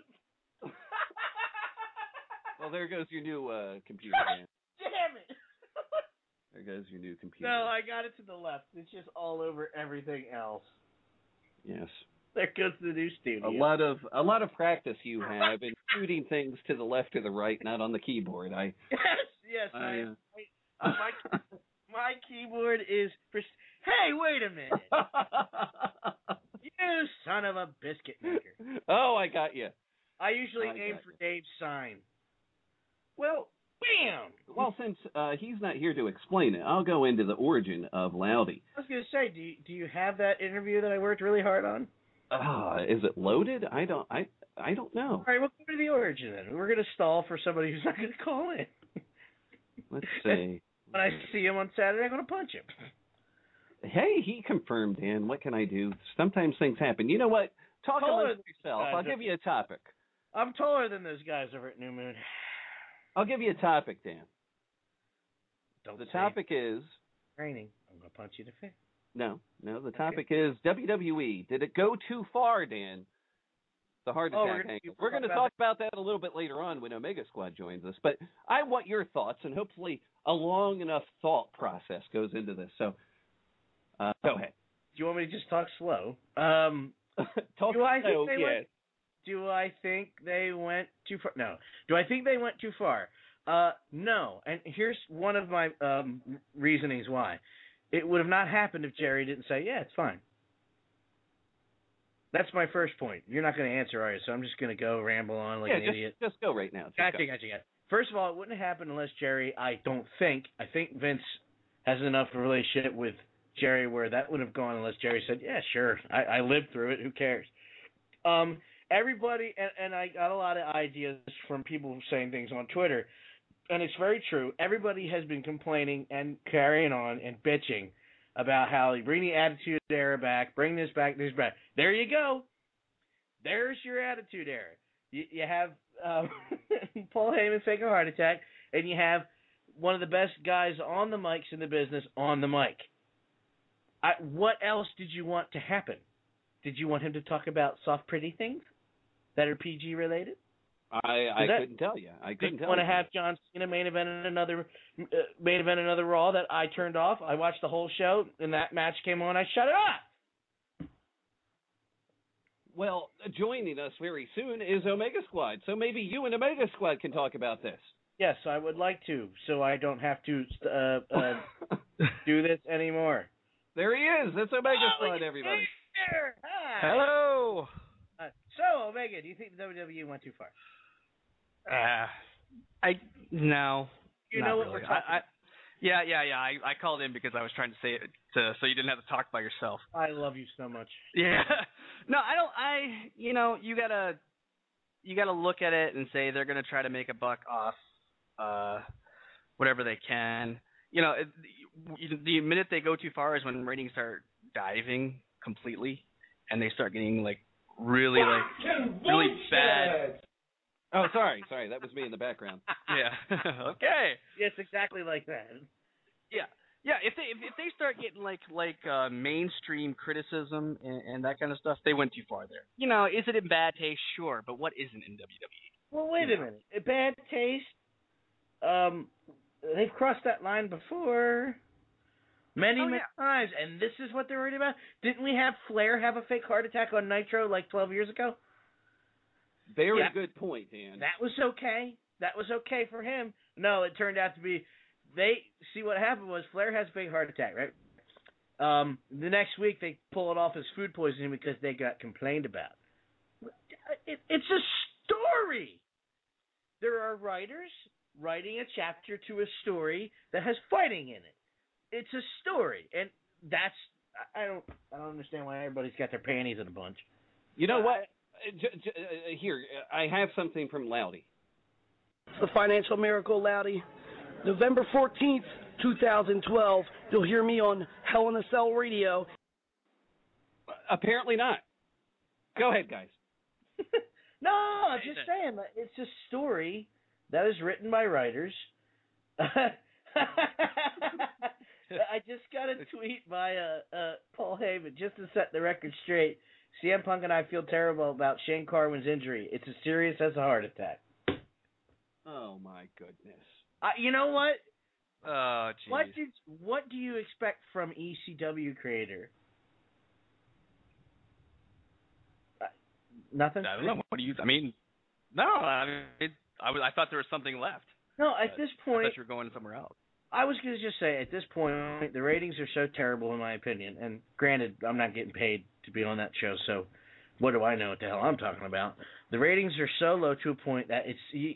The... well, there goes your new uh, computer. Dan. Damn it! There goes your new computer. No, I got it to the left. It's just all over everything else. Yes. There goes the new studio. A lot of a lot of practice you have in shooting things to the left or the right, not on the keyboard. I Yes. I, I, uh, I, uh, my my keyboard is. Pres- hey, wait a minute! you son of a biscuit maker! oh, I got you. I usually I aim for Dave's sign. Well, Bam! well, since uh, he's not here to explain it, I'll go into the origin of Loudy. I was gonna say, do you, do you have that interview that I worked really hard on? Uh, is it loaded? I don't. I I don't know. All right, we'll go to the origin then. We're gonna stall for somebody who's not gonna call in. Let's see. When I see him on Saturday, I'm gonna punch him. Hey, he confirmed, Dan. What can I do? Sometimes things happen. You know what? Talk Taller amongst yourself. I'll give you a topic. I'm taller than those guys over at New Moon. I'll give you a topic, Dan. Don't The topic is training. I'm gonna punch you in the face. no, no. The topic is WWE. Did it go too far, Dan? The heart Oh, attack we're gonna- angle. we're We're going to talk about that a little bit later on when Omega Squad joins us. But I want your thoughts, and hopefully a long enough thought process goes into this. So, uh, go ahead. Do you want me to just talk slow? Um, talk do I think slow, they yes. went? Do I think they went too far? No. Do I think they went too far? Uh, no. And here's one of my um reasonings why. It would have not happened if Jerry didn't say, "Yeah, it's fine." That's my first point. You're not going to answer, are you? So I'm just going to go ramble on like yeah, an just, idiot. just go right now. Just Gotcha, go. gotcha, gotcha. First of all, it wouldn't have happened unless Jerry. I don't think. I think Vince has enough relationship with Jerry where that would have gone unless Jerry said, "Yeah, sure, I, I lived through it. Who cares?" Um, everybody, and, and I got a lot of ideas from people saying things on Twitter, and it's very true. Everybody has been complaining and carrying on and bitching about how you bring the attitude era back, bring this back, this back. There you go. There's your attitude era. You, you have um, Paul Heyman fake a heart attack, and you have one of the best guys on the mics in the business on the mic. I, what else did you want to happen? Did you want him to talk about soft, pretty things that are PG related? I I that- couldn't tell you. I couldn't you tell want to have John Cena main event in another uh, main event another Raw that I turned off? I watched the whole show, and that match came on. I shut it off. Well, joining us very soon is Omega Squad. So maybe you and Omega Squad can talk about this. Yes, I would like to, so I don't have to uh, uh, do this anymore. There he is. That's Omega Oh, Squad, everybody. Hello. Uh, so, Omega, do you think the WWE went too far? Uh, I no. You know what really. we're talking I, I, yeah, yeah, yeah. I, I called in because I was trying to say it to, so you didn't have to talk by yourself. I love you so much. Yeah. no, I don't. I you know you gotta you gotta look at it and say they're gonna try to make a buck off uh whatever they can. You know, it, the, the minute they go too far is when ratings start diving completely, and they start getting like really like really bad. Oh, sorry, sorry. That was me in the background. Yeah. okay. Yes, exactly like that. Yeah, yeah. If they if, if they start getting like like uh, mainstream criticism and, and that kind of stuff, they went too far there. You know, is it in bad taste? Sure, but what isn't in WWE? Well, wait a minute. A bad taste. Um, they've crossed that line before. Many, Oh, many times, and this is what they're worried about. Didn't we have Flair have a fake heart attack on Nitro like 12 years ago? Very Yeah. good point, Dan. That was okay. That was okay for him. No, it turned out to be they see what happened was Flair has a big heart attack, right? Um, the next week they pull it off as food poisoning because they got complained about. It, it's a story. There are writers writing a chapter to a story that has fighting in it. it's a story, and that's I I don't I don't understand why everybody's got their panties in a bunch. You know what? Uh, j- j- uh, here, uh, I have something from Loudy. The Financial Miracle Loudy. November 14th, 2012. You'll hear me on Hell in a Cell Radio. Apparently not. Go ahead, guys. No, I'm just saying it's a story that is written by writers. I just got a tweet by uh, uh, Paul Heyman just to set the record straight. CM Punk and I feel terrible about Shane Carwin's injury. It's as serious as a heart attack. Oh my goodness. Uh, you know what? Oh, jeez. What did what do you expect from ECW creator? Uh, nothing. I don't know. What do you? I mean, no. I mean, it, I was. I thought there was something left. No, at this I point, thought you were going somewhere else. I was going to just say at this point the ratings are so terrible in my opinion. And granted, I'm not getting paid to be on that show, so what do I know what the hell I'm talking about? The ratings are so low to a point that it's you,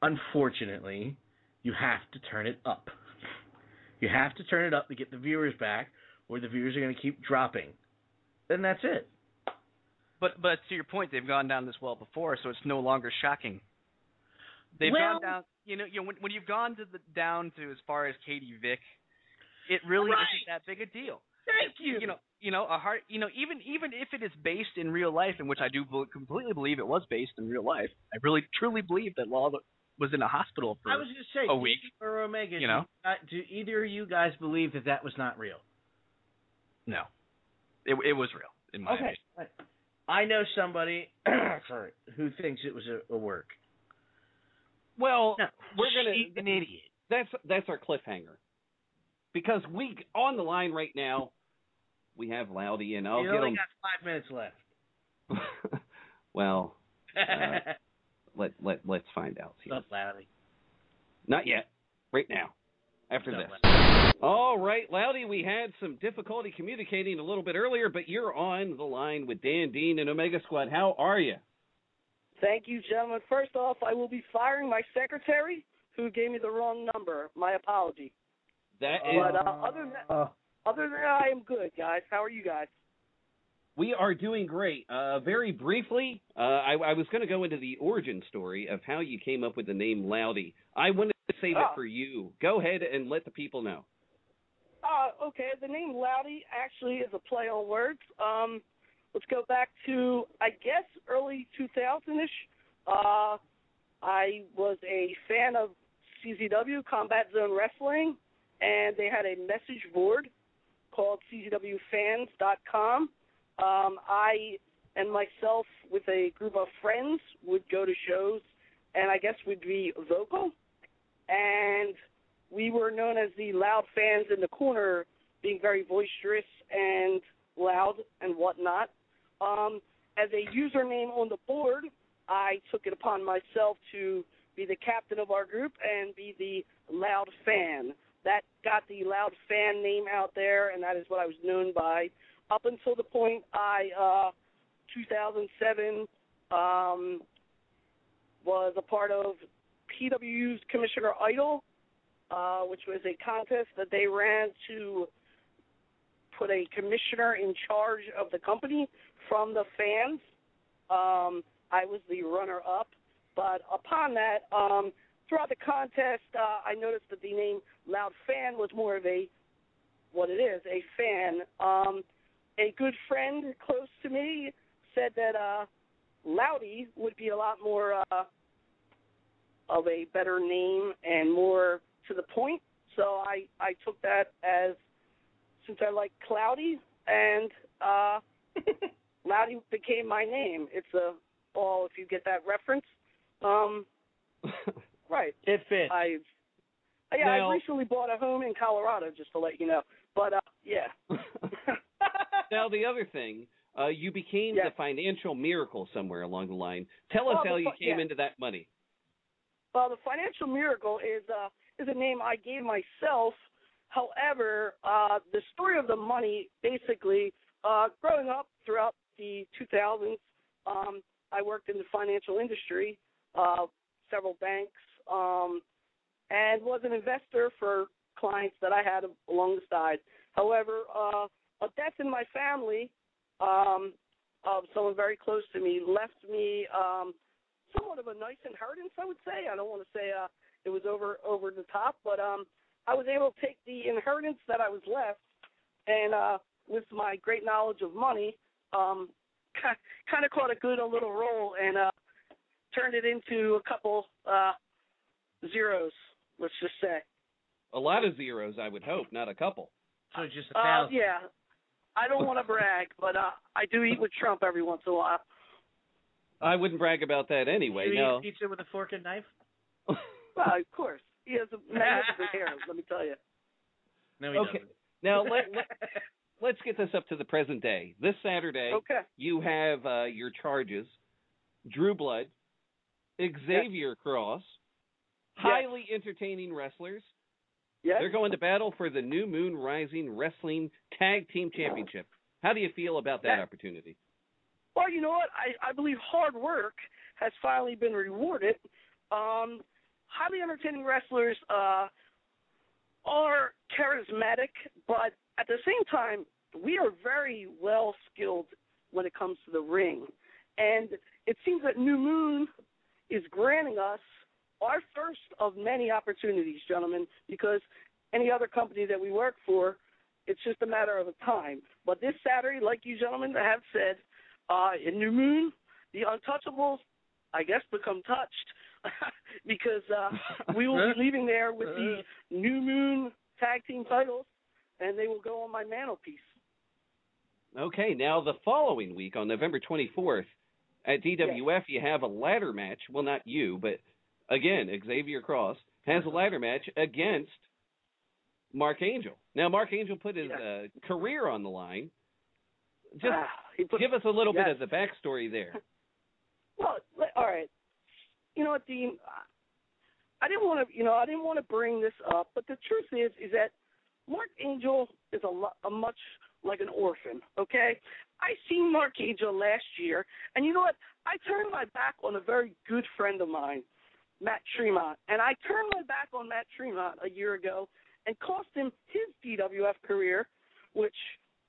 unfortunately you have to turn it up. You have to turn it up to get the viewers back, or the viewers are going to keep dropping. And that's it. But but to your point, they've gone down this well before, so it's no longer shocking. They've Well- gone down. You know, you know when when you've gone to the down to as far as Katie Vick, it really Right. isn't that big a deal. Thank you. You know, you know, a heart. You know, even even if it is based in real life, in which I do bel- completely believe it was based in real life, I really truly believe that Law was in a hospital for I was going to say a week. or Omega. You know? do, uh, do either of you guys believe that that was not real? No, it it was real in my Okay. opinion. I know somebody sorry, who thinks it was a, a work. Well, No, we're gonna. she's an idiot. That's that's our cliffhanger. Because we on the line right now, we have Loudy, and I'll you get only him. got five minutes left. well, uh, let let let's find out. here. Up, Loudy. Not yet. Right now. After Up, this. All right, Loudy, we had some difficulty communicating a little bit earlier, but you're on the line with Dan Dean and Omega Squad. How are you? Thank you, gentlemen. First off, I will be firing my secretary who gave me the wrong number. My apology. That is, But uh, other than that, other than that, I am good, guys. How are you guys? we are doing great. Uh, very briefly, uh, I, I was going to go into the origin story of how you came up with the name Loudy. I wanted to save it Oh. for you. Go ahead and let the people know. Uh, okay, the name Loudy actually is a play on words. Um, let's go back to, I guess, early 2000-ish. Uh, I was a fan of CZW, Combat Zone Wrestling, and they had a message board called CZWFans.com. Um, I and myself, with a group of friends, would go to shows, and I guess we'd be vocal. And we were known as the loud fans in the corner, being very boisterous and loud and whatnot. Um, as a username on the board, I took it upon myself to be the captain of our group and be the loud fan. That got the loud fan name out there, and that is what I was known by up until the point I, uh, 2007, um, was a part of PWU's Commissioner Idol, uh, which was a contest that they ran to put a commissioner in charge of the company from the fans. Um, I was the runner-up, but upon that, um, throughout the contest, uh, I noticed that the name Loud Fan was more of a what it is, a fan. Um, a good friend close to me said that uh, Loudy would be a lot more uh, of a better name and more to the point. So I I took that as since I like cloudy and uh, Loudy became my name. It's a all if you get that reference. Um, right. It fits. I yeah, Now- I recently bought a home in Colorado, just to let you know. But uh, yeah, now the other thing, uh, you became the financial miracle somewhere along the line. Tell us Oh, how you fu- came yeah. into that money. well, the financial miracle is uh is a name I gave myself. However, uh, the story of the money, basically, uh, growing up throughout the 2000s, um, I worked in the financial industry, uh, several banks, um, and was an investor for clients that I had along the side. However, uh, a death in my family um, of someone very close to me left me um, somewhat of a nice inheritance. I would say. I don't want to say uh, it was over over the top, but um, I was able to take the inheritance that I was left, and uh, with my great knowledge of money, um, kind of caught a good a little roll and uh, turned it into a couple uh, zeros. Let's just say. A lot of zeros, I would hope, not a couple. So just a Uh, yeah. I don't want to brag, but uh, I do eat with Trump every once in a while. I wouldn't brag about that anyway. you no. eat pizza with a fork and knife? Well, of course. He has a magnificent hair, let me tell you. No, he Okay. doesn't. Now let, let let's get this up to the present day. This Saturday, Okay. you have uh, your charges: Drew Blood, Xavier Cross, highly entertaining wrestlers. Yes. They're going to battle for the New Moon Rising Wrestling Tag Team Championship. How do you feel about that Yeah. opportunity? Well, you know what? I, I believe hard work has finally been rewarded. Um, highly entertaining wrestlers uh, are charismatic, but at the same time, we are very well skilled when it comes to the ring. And it seems that New Moon is granting us our first of many opportunities, gentlemen, because any other company that we work for, it's just a matter of time. But this Saturday, like you gentlemen have said, uh, in New Moon, the Untouchables, I guess, become touched because uh, we will be leaving there with the New Moon tag team titles, and they will go on my mantelpiece. Okay, now the following week on November 24th at DWF, you have a ladder match. Well, not you, but again, Xavier Cross has a ladder match against Mark Angel. Now, Mark Angel put his uh, career on the line. Just Ah, put- give us a little yes. bit of the backstory there. Well, all right. You know what, Dean? I didn't want to, you know, I didn't want to bring this up, but the truth is, is that Mark Angel is a, lo- a much like an orphan. Okay, I seen Mark Angel last year, and you know what? I turned my back on a very good friend of mine, Matt Tremont, and I turned my back on Matt Tremont a year ago and cost him his DWF career, which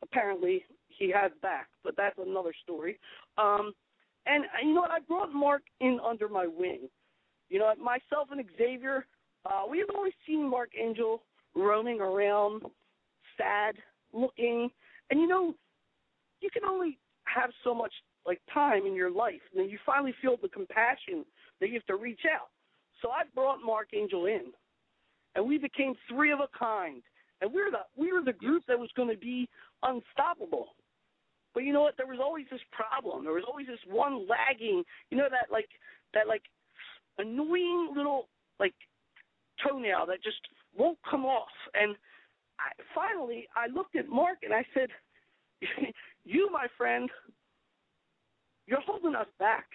apparently he has back, but that's another story. Um, and uh, you know what? I brought Mark in under my wing. You know, myself and Xavier, uh, we have always seen Mark Angel roaming around, sad looking, and you know, you can only have so much like time in your life, and then you finally feel the compassion that you have to reach out. So I brought Mark Angel in, and we became three of a kind, and we were the we were the group that was going to be unstoppable. But you know what? There was always this problem. There was always this one lagging. You know that like that like annoying little like toenail that just won't come off. And I, finally, I looked at Mark and I said, "You, my friend, you're holding us back.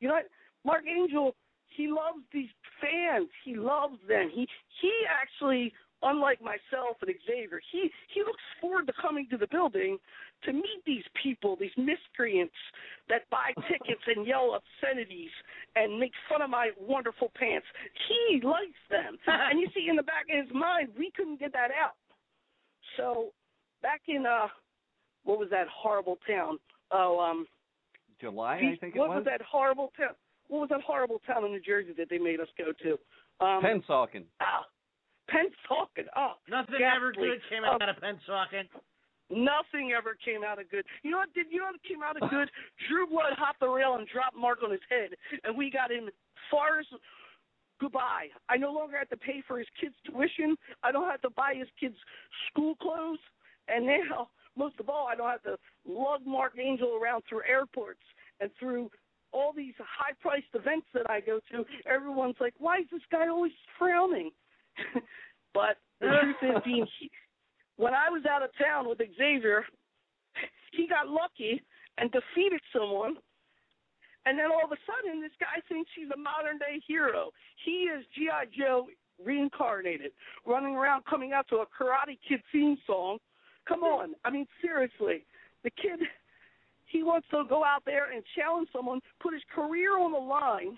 You know? Mark Angel, he loves these fans. He loves them. He he actually." Unlike myself and Xavier, he he looks forward to coming to the building to meet these people, these miscreants that buy tickets and yell obscenities and make fun of my wonderful pants. He likes them. and you see in the back of his mind, we couldn't get that out. So back in uh what was that horrible town? Oh, um July, I think it what was. was that horrible town? What was that horrible town in New Jersey that they made us go to? Um Pennsauken. Ah, Pennsauken. Oh, Nothing ever good came Um, out of Pennsauken. Nothing ever came out of good. You know what? Did you know what came out of good? Drew Blood hopped the rail and dropped Mark on his head, and we got him far as goodbye. I no longer have to pay for his kids' tuition. I don't have to buy his kids' school clothes, and now, most of all, I don't have to lug Mark Angel around through airports and through all these high-priced events that I go to. Everyone's like, "Why is this guy always frowning?" but the truth is, Dean, he, when I was out of town with Xavier, he got lucky and defeated someone. And then all of a sudden, this guy thinks he's a modern day hero. He is G.I. Joe reincarnated, running around coming out to a Karate Kid theme song. Come on. I mean, seriously. The kid, he wants to go out there and challenge someone, put his career on the line.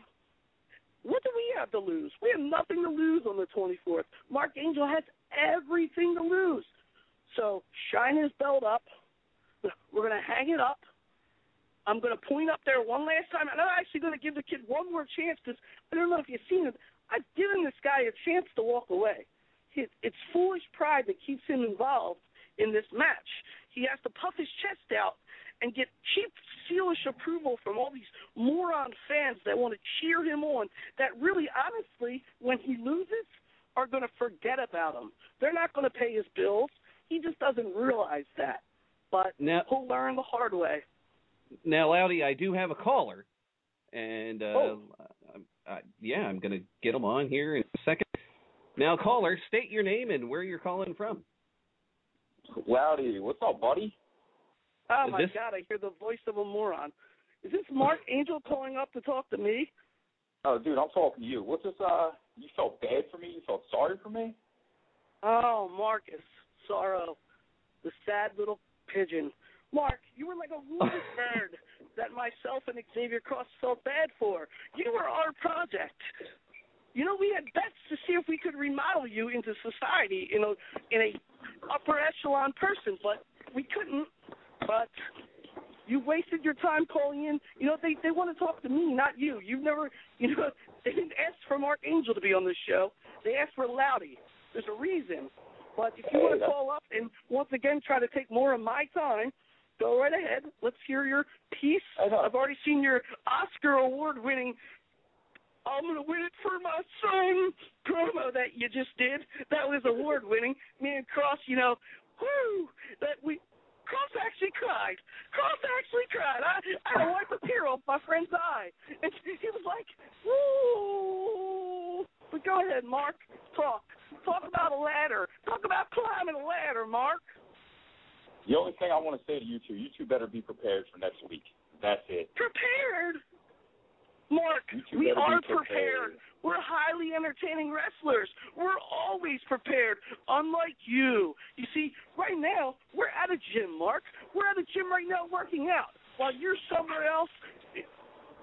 What do we have to lose? We have nothing to lose on the 24th. Mark Angel has everything to lose. So shine his belt up. We're gonna hang it up. I'm gonna point up there one last time, and I'm actually gonna give the kid one more chance because I don't know if you've seen it. I've given this guy a chance to walk away. It's foolish pride that keeps him involved in this match. He has to puff his chest out and get cheap, sealish approval from all these moron fans that want to cheer him on. That really, honestly, when he loses, are going to forget about him. They're not going to pay his bills. He just doesn't realize that. But Now- he'll learn the hard way. Now, Loudy, I do have a caller, and uh, Oh. I, I, yeah, I'm going to get him on here in a second. Now, caller, state your name and where you're calling from. Loudy, what's up, buddy? Oh my this- God! I hear the voice of a moron. Is this Mark Angel calling up to talk to me? Oh, dude, I'm talking to you. What's this? Uh, you felt bad for me? You felt sorry for me? Oh, Marcus Sorrow, the sad little pigeon. Mark, you were like a wounded bird that myself and Xavier Cross felt bad for. You were our project. You know, we had bets to see if we could remodel you into society in a in a upper echelon person, but we couldn't. But you wasted your time calling in. You know, they they want to talk to me, not you. You've never, you know, they didn't ask for Mark Angel to be on this show. They asked for Loudy. There's a reason. But if you want to call up and once again try to take more of my time, go right ahead. Let's hear your piece. I've already seen your Oscar award winning I'm gonna win it for my son promo that you just did. That was award winning. Me and Cross, you know, whoo, that we Cross actually cried. Cross actually cried. I I oh. had to wipe a tear off my friend's eye. And he was like, woo. But go ahead, Mark. Talk. Talk about a ladder. Talk about climbing a ladder, Mark. The only thing I want to say to you two, you two better be prepared for next week. That's it. Prepared. Mark, we are prepared. prepared. We're highly entertaining wrestlers. We're always prepared, unlike you. You see, right now, we're at a gym, Mark. We're at a gym right now working out, while you're somewhere else,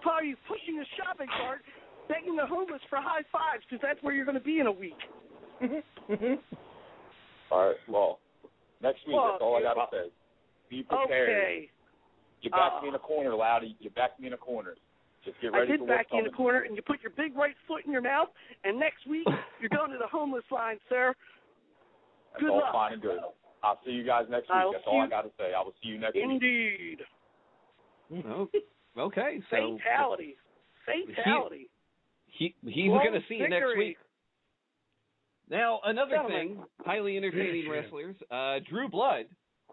probably pushing a shopping cart, begging the homeless for high fives, because that's where you're going to be in a week. All right. Well, next week. Well, that's all I gotta say. Be prepared. Okay. You backed Uh, me in a corner, Loudy. You backed me in a corner. Just get I did for back you in the corner, and you put your big right foot in your mouth, and next week you're going to the homeless line, sir. That's Good all luck. fine and good. I'll see you guys next week. I'll That's all I gotta say. I will see you next week. Indeed. Okay, so Fatality. Fatality. he he's going to see you next week. Now, another Gentlemen. thing, highly entertaining wrestlers. Uh, Drew Blood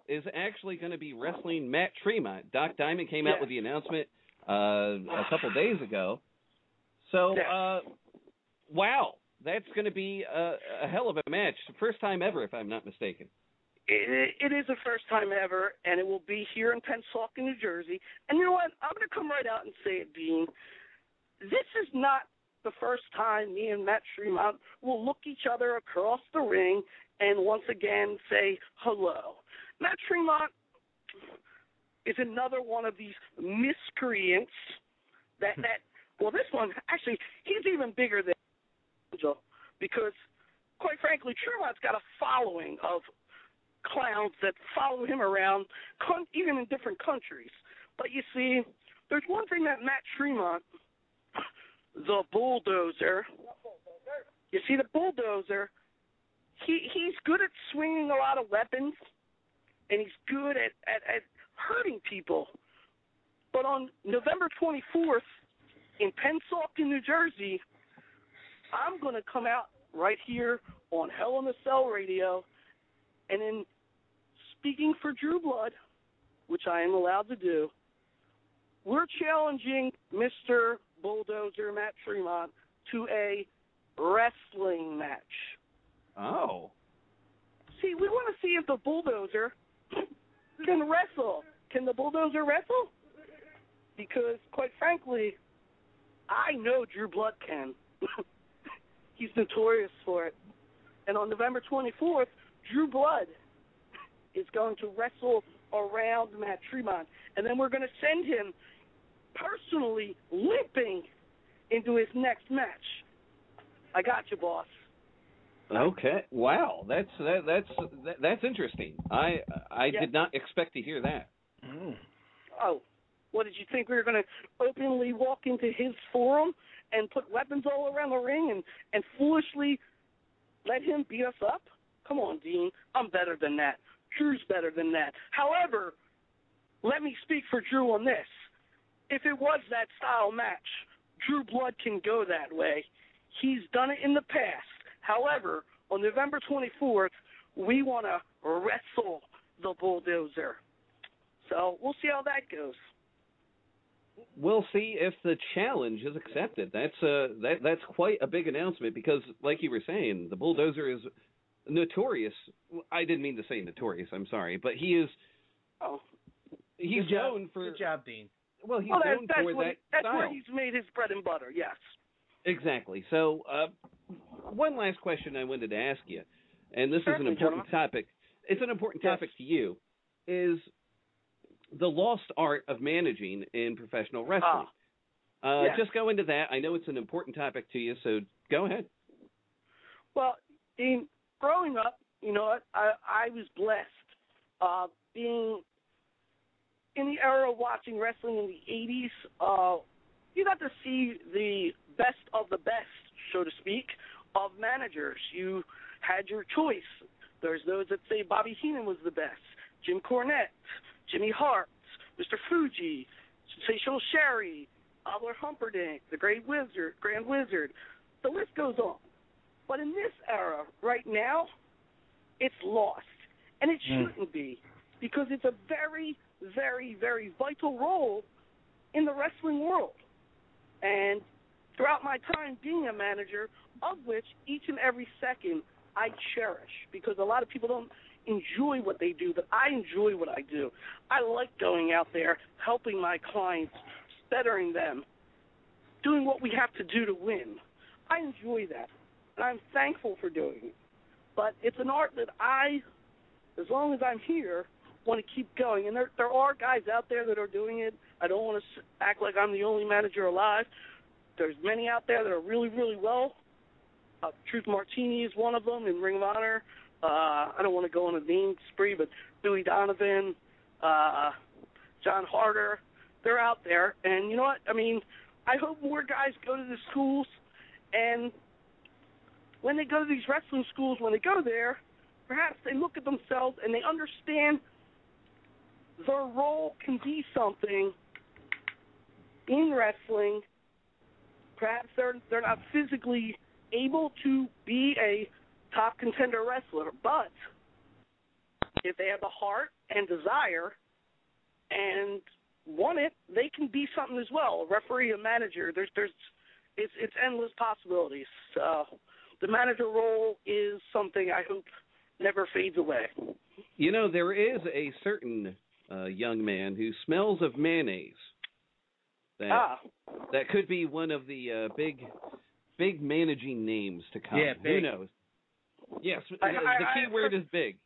is actually going to be wrestling Matt Tremont. Doc Diamond came out with the announcement uh, a couple days ago. So, uh, wow, that's going to be a, a hell of a match. First time ever, if I'm not mistaken. It, it is the first time ever, and it will be here in Pennsauken, New Jersey. And you know what? I'm going to come right out and say it, Dean. This is not the first time me and Matt Tremont will look each other across the ring and once again say hello. Matt Tremont is another one of these miscreants that hmm. that well this one actually he's even bigger than Angel because quite frankly Tremont's got a following of clowns that follow him around con- even in different countries. But you see, there's one thing that Matt Tremont the bulldozer. You see, the bulldozer, he he's good at swinging a lot of weapons, and he's good at at, at hurting people. But on November 24th in Pennsauken, New Jersey, I'm going to come out right here on Hell in a Cell Radio, and in speaking for Drew Blood, which I am allowed to do, we're challenging Mr. Bulldozer Matt Tremont to a wrestling match. Oh. See, we want to see if the Bulldozer can wrestle. Can the Bulldozer wrestle? Because, quite frankly, I know Drew Blood can. He's notorious for it. And on November 24th, Drew Blood is going to wrestle around Matt Tremont. And then we're going to send him personally limping into his next match. I got you, boss. Okay. Wow. That's that, that's that, that's interesting. I I Yeah. did not expect to hear that. Mm. Oh, what did you think we were going to openly walk into his forum and put weapons all around the ring and and foolishly let him beat us up? Come on, Dean. I'm better than that. Drew's better than that. However, let me speak for Drew on this. If it was that style match, Drew Blood can go that way. He's done it in the past. However, on November 24th, we want to wrestle the bulldozer. So we'll see how that goes. We'll see if the challenge is accepted. That's uh that that's quite a big announcement because, like you were saying, the bulldozer is notorious. I didn't mean to say notorious. I'm sorry, but he is. Oh, he's Good job. known for. Good job, Dean. Well, he's well, that, known that's for what, that that's style. where he's made his bread and butter. Yes. Exactly. So, uh, one last question I wanted to ask you, and this is an important topic. It's an important Yes. topic to you. Is the lost art of managing in professional wrestling? uh, yes. Just go into that. I know it's an important topic to you, so go ahead. Well, in growing up, you know, I I was blessed uh, being in the era of watching wrestling in the '80s. Uh, you got to see the best of the best, so to speak, of managers. You had your choice. There's those that say Bobby Heenan was the best, Jim Cornette, Jimmy Hart, Mr. Fuji, Sensational Sherri, Oliver Humperdink, the Great Wizard, Grand Wizard. The list goes on. But in this era, right now, it's lost. And it Mm. shouldn't be because it's a very, very, very vital role in the wrestling world. And throughout my time being a manager, of which each and every second I cherish because a lot of people don't enjoy what they do, but I enjoy what I do. I like going out there, helping my clients, bettering them, doing what we have to do to win. I enjoy that, and I'm thankful for doing it. But it's an art that I, as long as I'm here, want to keep going. And there there are guys out there that are doing it. I don't want to act like I'm the only manager alive. There's many out there that are really really well. Uh, Truth Martini is one of them in Ring of Honor. Uh, I don't want to go on a name spree, but Billy Donovan, uh, John Harder, they're out there. And you know what? I mean, I hope more guys go to the schools and when they go to these wrestling schools, when they go there, perhaps they look at themselves and they understand their role can be something in wrestling. Perhaps they're they're not physically able to be a top contender wrestler, but if they have the heart and desire and want it, they can be something as well. A referee, a manager. There's there's it's it's endless possibilities. So the manager role is something I hope never fades away. You know, there is a certain uh, young man who smells of mayonnaise. That Ah, that could be one of the uh, big big managing names to come. Yeah, Who knows? Yes, I- the, I- the key I've word heard- is big.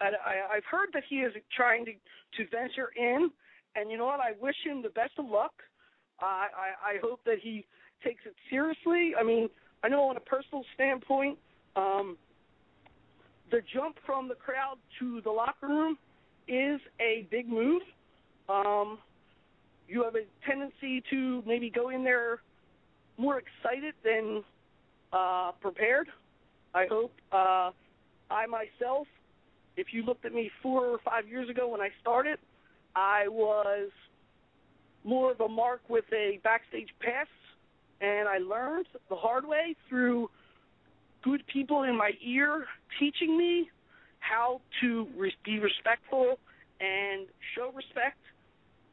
I, I, I've heard that he is trying to to venture in, and you know what? I wish him the best of luck. I I, I hope that he takes it seriously. I mean, I know on a personal standpoint, um, the jump from the crowd to the locker room is a big move. Um, you have a tendency to maybe go in there more excited than uh, prepared. I hope uh, I myself, if you looked at me four or five years ago when I started, I was more of a mark with a backstage pass, and I learned the hard way through good people in my ear teaching me how to be respectful and show respect,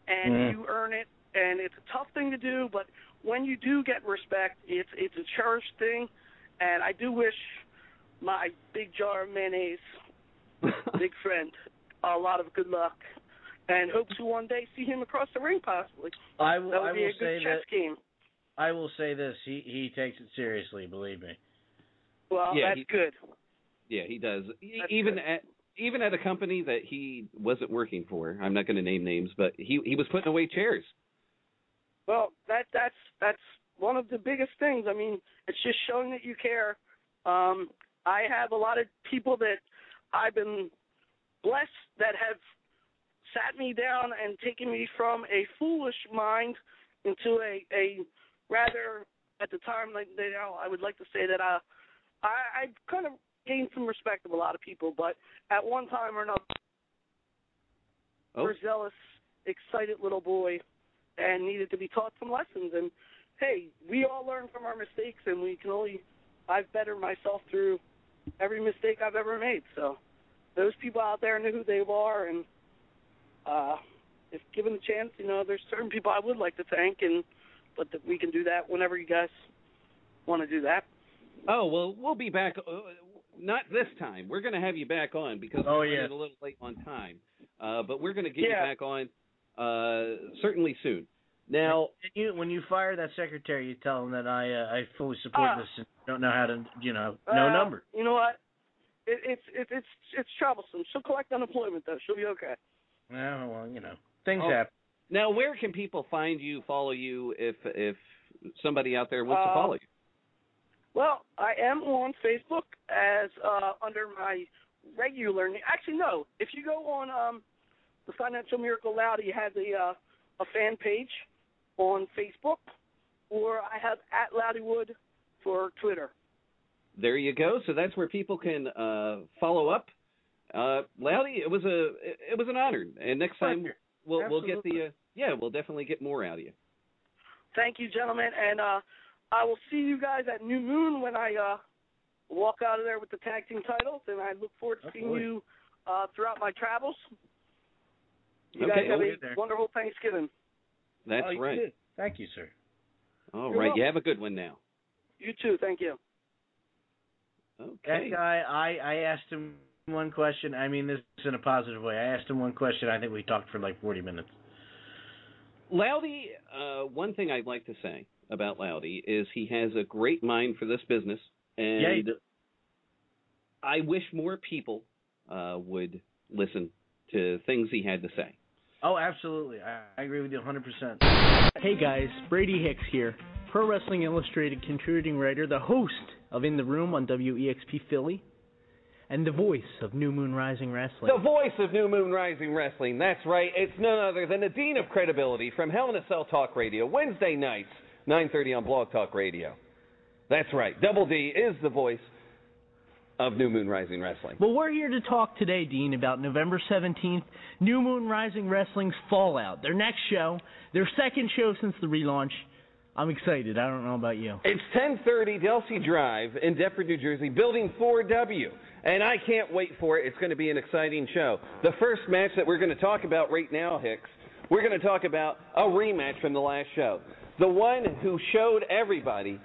and Mm. you earn it. And it's a tough thing to do, but when you do get respect, it's it's a cherished thing. And I do wish my big jar of mayonnaise, big friend, a lot of good luck, and hope to one day see him across the ring possibly. I will. That would I be will a good say chess that. game. I will say this. He he takes it seriously. Believe me. Well, Yeah, that's he- good. Yeah, he does. That's even good. at even at a company that he wasn't working for. I'm not going to name names, but he he was putting away chairs. Well, that that's that's one of the biggest things. I mean, it's just showing that you care, Um, I have a lot of people that I've been blessed that have sat me down and taken me from a foolish mind into a a rather at the time like you know I would like to say that I I I kind of gained some respect of a lot of people, but at one time or another, Oh. overzealous, excited little boy, and needed to be taught some lessons. And hey, we all learn from our mistakes, and we can only I've bettered myself through every mistake I've ever made. So those people out there know who they are, and uh, if given the chance, you know, there's certain people I would like to thank, and but that we can do that whenever you guys want to do that. Oh well, we'll be back. Not this time. We're going to have you back on because Oh, we're yeah. a little late on time. Uh, but we're going to get Yeah. you back on uh, certainly soon. Now, you, when you fire that secretary, you tell him that I uh, I fully support Ah. this and don't know how to, you know, no Uh, number. You know what? It, it's it's it's it's troublesome. She'll collect unemployment though. She'll be okay. Well, well, you know, things Oh. happen. now, where can people find you, follow you, if if somebody out there wants to Uh, follow you? Well, I am on Facebook as uh, under my regular name. Actually, no. If you go on um, the Financial Miracle Loudy, you have a uh, a fan page on Facebook, or I have at Loudywood for Twitter. There you go. So that's where people can uh, follow up. Uh, Loudy, it was a it, it was an honor, and next time we'll we'll get the uh, yeah we'll definitely get more out of you. Thank you, gentlemen, and uh, I will see you guys at New Moon when I uh, walk out of there with the tag team titles, and I look forward to seeing you uh, throughout my travels. You Okay, guys have a there. wonderful Thanksgiving. That's Oh, right. did. Thank you, sir. All You're right, you have a good one now. You too. Thank you. Okay. That guy, I I asked him one question. I mean this is in a positive way. I asked him one question. I think we talked for like 40 minutes. Loudy, uh, one thing I'd like to say about Loudy is he has a great mind for this business, and Yeah. I wish more people uh, would listen to things he had to say. Oh, absolutely. I, I agree with you 100%. Hey guys, Brady Hicks here, Pro Wrestling Illustrated contributing writer, the host of In the Room on WEXP Philly, and the voice of New Moon Rising Wrestling. The voice of New Moon Rising Wrestling. That's right. It's none other than the Dean of Credibility from Hell in a Cell Talk Radio, Wednesday nights, 9:30 on Blog Talk Radio. That's right. Double D is the voice of New Moon Rising Wrestling. Well, we're here to talk today, Dean, about November 17th, New Moon Rising Wrestling's Fallout, their next show, their second show since the relaunch. I'm excited. I don't know about you. It's 1030 Delsea Drive in Deptford, New Jersey, Building 4W. And I can't wait for it. It's going to be an exciting show. The first match that we're going to talk about right now, Hicks, we're going to talk about a rematch from the last show. The one who showed everybody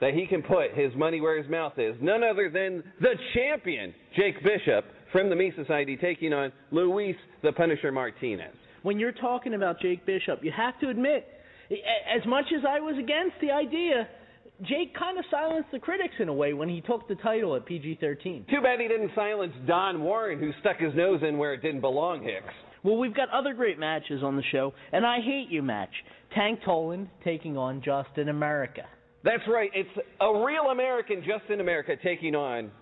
that he can put his money where his mouth is. None other than the champion, Jake Bishop, from the Me Society, taking on Luis the Punisher Martinez. When you're talking about Jake Bishop, you have to admit, as much as I was against the idea, Jake kind of silenced the critics in a way when he took the title at PG-13. Too bad he didn't silence Don Warren, who stuck his nose in where it didn't belong, Hicks. Well, we've got other great matches on the show, and I hate you match. Tank Toland taking on Justin America. That's right. It's a real American, Justin America, taking on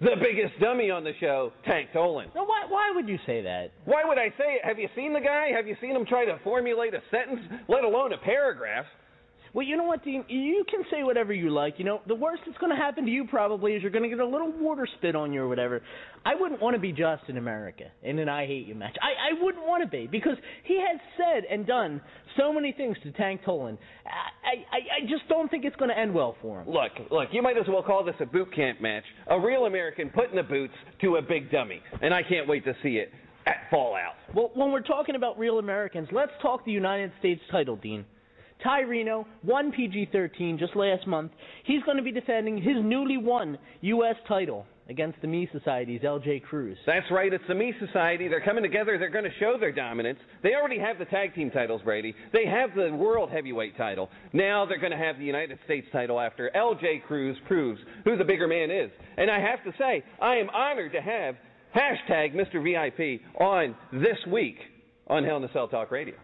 the biggest dummy on the show, Tank Toland. Now, why why would you say that? Why would I say it? Have you seen the guy? Have you seen him try to formulate a sentence, let alone a paragraph? Well, you know what, Dean? You can say whatever you like. You know, the worst that's going to happen to you probably is you're going to get a little water spit on you or whatever. I wouldn't want to be Justin America in an I Hate You match. I, I wouldn't want to be because he has said and done so many things to Tank Toland. I, I, I just don't think it's going to end well for him. Look, look, you might as well call this a boot camp match. A real American putting the boots to a big dummy. And I can't wait to see it at Fallout. Well, when we're talking about real Americans, let's talk the United States title, Dean. Ty Reno won PG-13 just last month. He's going to be defending his newly won U.S. title against the Me Society's L.J. Cruz. That's right. It's the Me Society. They're coming together. They're going to show their dominance. They already have the tag team titles, Brady. They have the World Heavyweight title. Now they're going to have the United States title after L.J. Cruz proves who the bigger man is. And I have to say, I am honored to have hashtag Mr. VIP on this week on Hell in a Cell Talk Radio.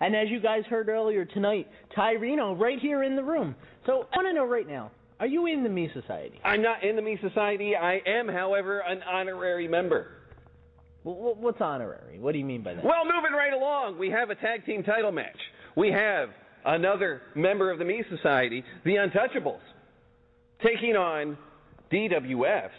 And as you guys heard earlier tonight, Ty Reno right here in the room. So I want to know right now, Are you in the Me Society? I'm not in the Me Society. I am, however, an honorary member. Well, what's honorary? What do you mean by that? Well, moving right along, we have a tag team title match. We have another member of the Me Society, the Untouchables, taking on DWF's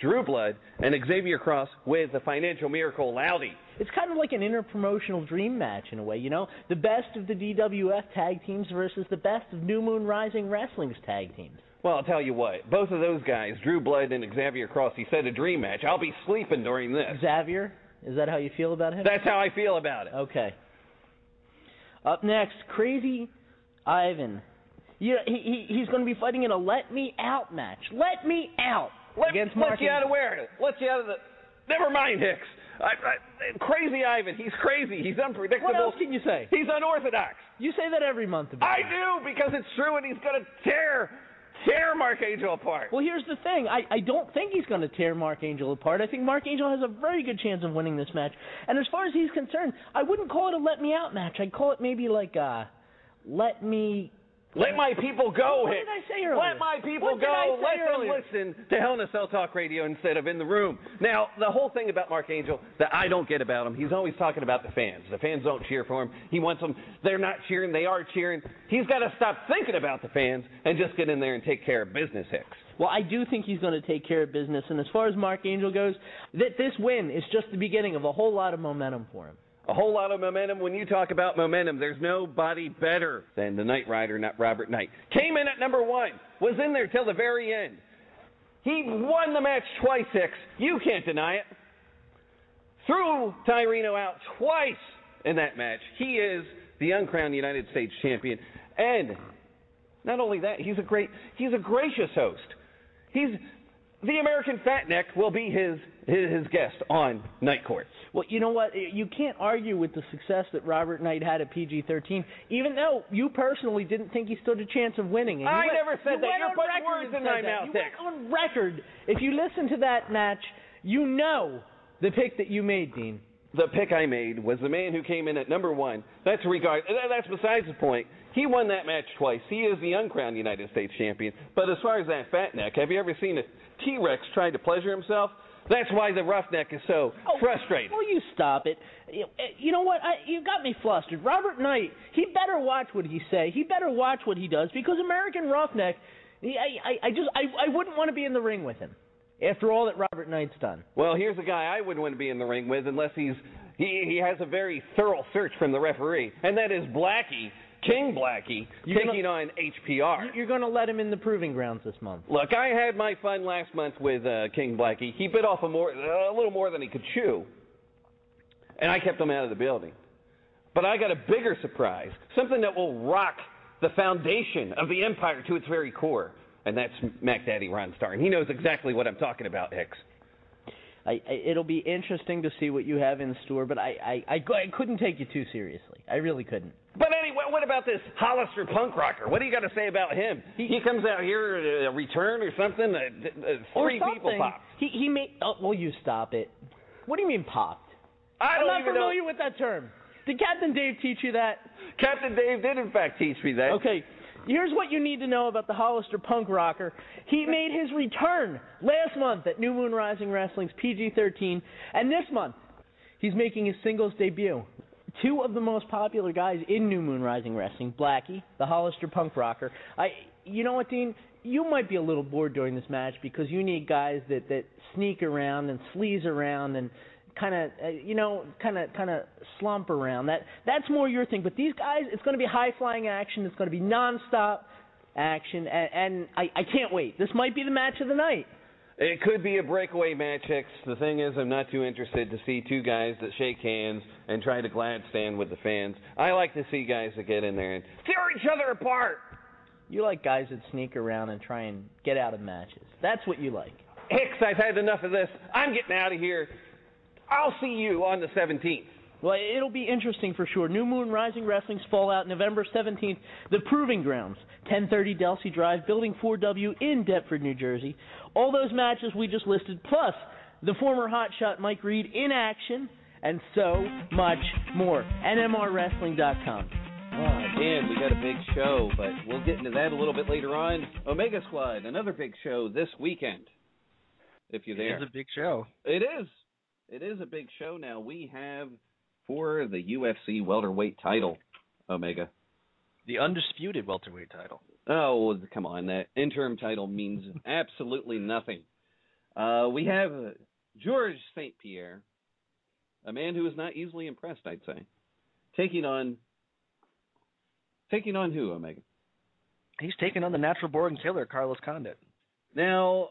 Drew Blood and Xavier Cross with the Financial Miracle Loudy. It's kind of like an interpromotional dream match in a way, you know? The best of the DWF tag teams versus the best of New Moon Rising Wrestling's tag teams. Well, I'll tell you what, both of those guys, Drew Blood and Xavier Cross, he said a dream match. I'll be sleeping during this. Xavier? Is that how you feel about him? That's how I feel about it. Okay. Up next, Crazy Ivan. Yeah, he, he he's going to be fighting in a Let Me Out match. Let Me Out Let, against let Mark. you out of where? Let you out of the. Never mind, Hicks. I, I, crazy Ivan. He's crazy. He's unpredictable. What else can you say? He's unorthodox. You say that every month about I him. do because it's true, and he's going to tear tear Mark Angel apart. Well, here's the thing. I, I don't think he's going to tear Mark Angel apart. I think Mark Angel has a very good chance of winning this match. And as far as he's concerned, I wouldn't call it a let me out match. I'd call it maybe like a let me. Let my people go, What did I say earlier? Let my people What did I go. say Let them listen to Hell in a Cell Talk Radio instead of in the room. Now, the whole thing about Mark Angel that I don't get about him, he's always talking about the fans. The fans don't cheer for him. He wants them. They're not cheering. They are cheering. He's got to stop thinking about the fans and just get in there and take care of business, Hicks. Well, I do think he's going to take care of business. And as far as Mark Angel goes, that this win is just the beginning of a whole lot of momentum for him. A whole lot of momentum. When you talk about momentum, there's nobody better than the Knight Rider, not Robert Knight. Came in at number one, was in there till the very end. He won the match twice, Hicks. You can't deny it. Threw Ty Reno out twice in that match. He is the uncrowned United States champion. And not only that, he's a great he's a gracious host. He's the American Fat Neck will be his his, his guest on Night Court. Well, you know what? You can't argue with the success that Robert Knight had at PG-13, even though you personally didn't think he stood a chance of winning. And you I went- never said you that. You're on putting record words in my mouth, You Dick. went on record. If you listen to that match, you know the pick that you made, Dean. The pick I made was the man who came in at number one. That's regard. that- That's besides the point. He won that match twice. He is the uncrowned United States champion. But as far as that fat neck, have you ever seen a T-Rex try to pleasure himself? That's why the roughneck is so oh, frustrated. Will you stop it? You know what? I, you got me flustered. Robert Knight, he better watch what he say. He better watch what he does because American Roughneck, he- I, I, I just, I, I wouldn't want to be in the ring with him after all that Robert Knight's done. Well, here's a guy I wouldn't want to be in the ring with unless he's he he has a very thorough search from the referee, and that is Blackie, King Blackie, You're gonna- taking on HPR. You're going to let him in the proving grounds this month. Look, I had my fun last month with uh, King Blackie. He bit off a more a little more than he could chew, and I kept him out of the building. But I got a bigger surprise, something that will rock the foundation of the empire to its very core, and that's Mac Daddy Ron Starr, and he knows exactly what I'm talking about, Hicks. I, I, it'll be interesting to see what you have in store, but I, I, I, I couldn't take you too seriously. I really couldn't. But what about this Hollister punk rocker? What do you got to say about him? He, he comes out here at a return or something. Uh, uh, Or three something. people pop. He, he made. Oh, will you stop it. What do you mean popped? I I'm don't not even know- familiar with that term. Did Captain Dave teach you that? Captain Dave did, in fact, teach me that. Okay. Here's what you need to know about the Hollister punk rocker. He made his return last month at New Moon Rising Wrestling's PG-13, and this month he's making his singles debut. Two of the most popular guys in New Moon Rising Wrestling, Blackie, the Hollister punk rocker. I, you know what, Dean? You might be a little bored during this match because you need guys that that sneak around and sleaze around and kind of uh, you know kind of kind of slump around. That that's more your thing. But these guys it's going to be high flying action. It's going to be nonstop action. And, and I, I can't wait. This might be the match of the night It could be a breakaway match, Hicks. The thing is, I'm not too interested to see two guys that shake hands and try to glad stand with the fans. I like to see guys that get in there and tear each other apart. you like guys that sneak around and try and get out of matches that's what you like Hicks, I've had enough of this. I'm getting out of here. I'll see you on the 17th. Well, it'll be interesting for sure. New Moon Rising Wrestling's Fallout, November 17th. The Proving Grounds, 1030 Delsea Drive, Building 4W in Deptford, New Jersey. All those matches we just listed, plus the former hotshot Mike Reed in action, and so much more. NMRWrestling.com. Ah, Dan, we got a big show, but we'll get into that a little bit later on. Omega Squad, another big show this weekend. If you're there, It is a big show. It is. It is a big show now. We have for the UFC welterweight title, Omega. The undisputed welterweight title. Oh, come on. That interim title means absolutely nothing. Uh, we have George St. Pierre, a man who is not easily impressed, I'd say, taking on. Taking on who, Omega? He's taking on the natural born killer, Carlos Condit. Now,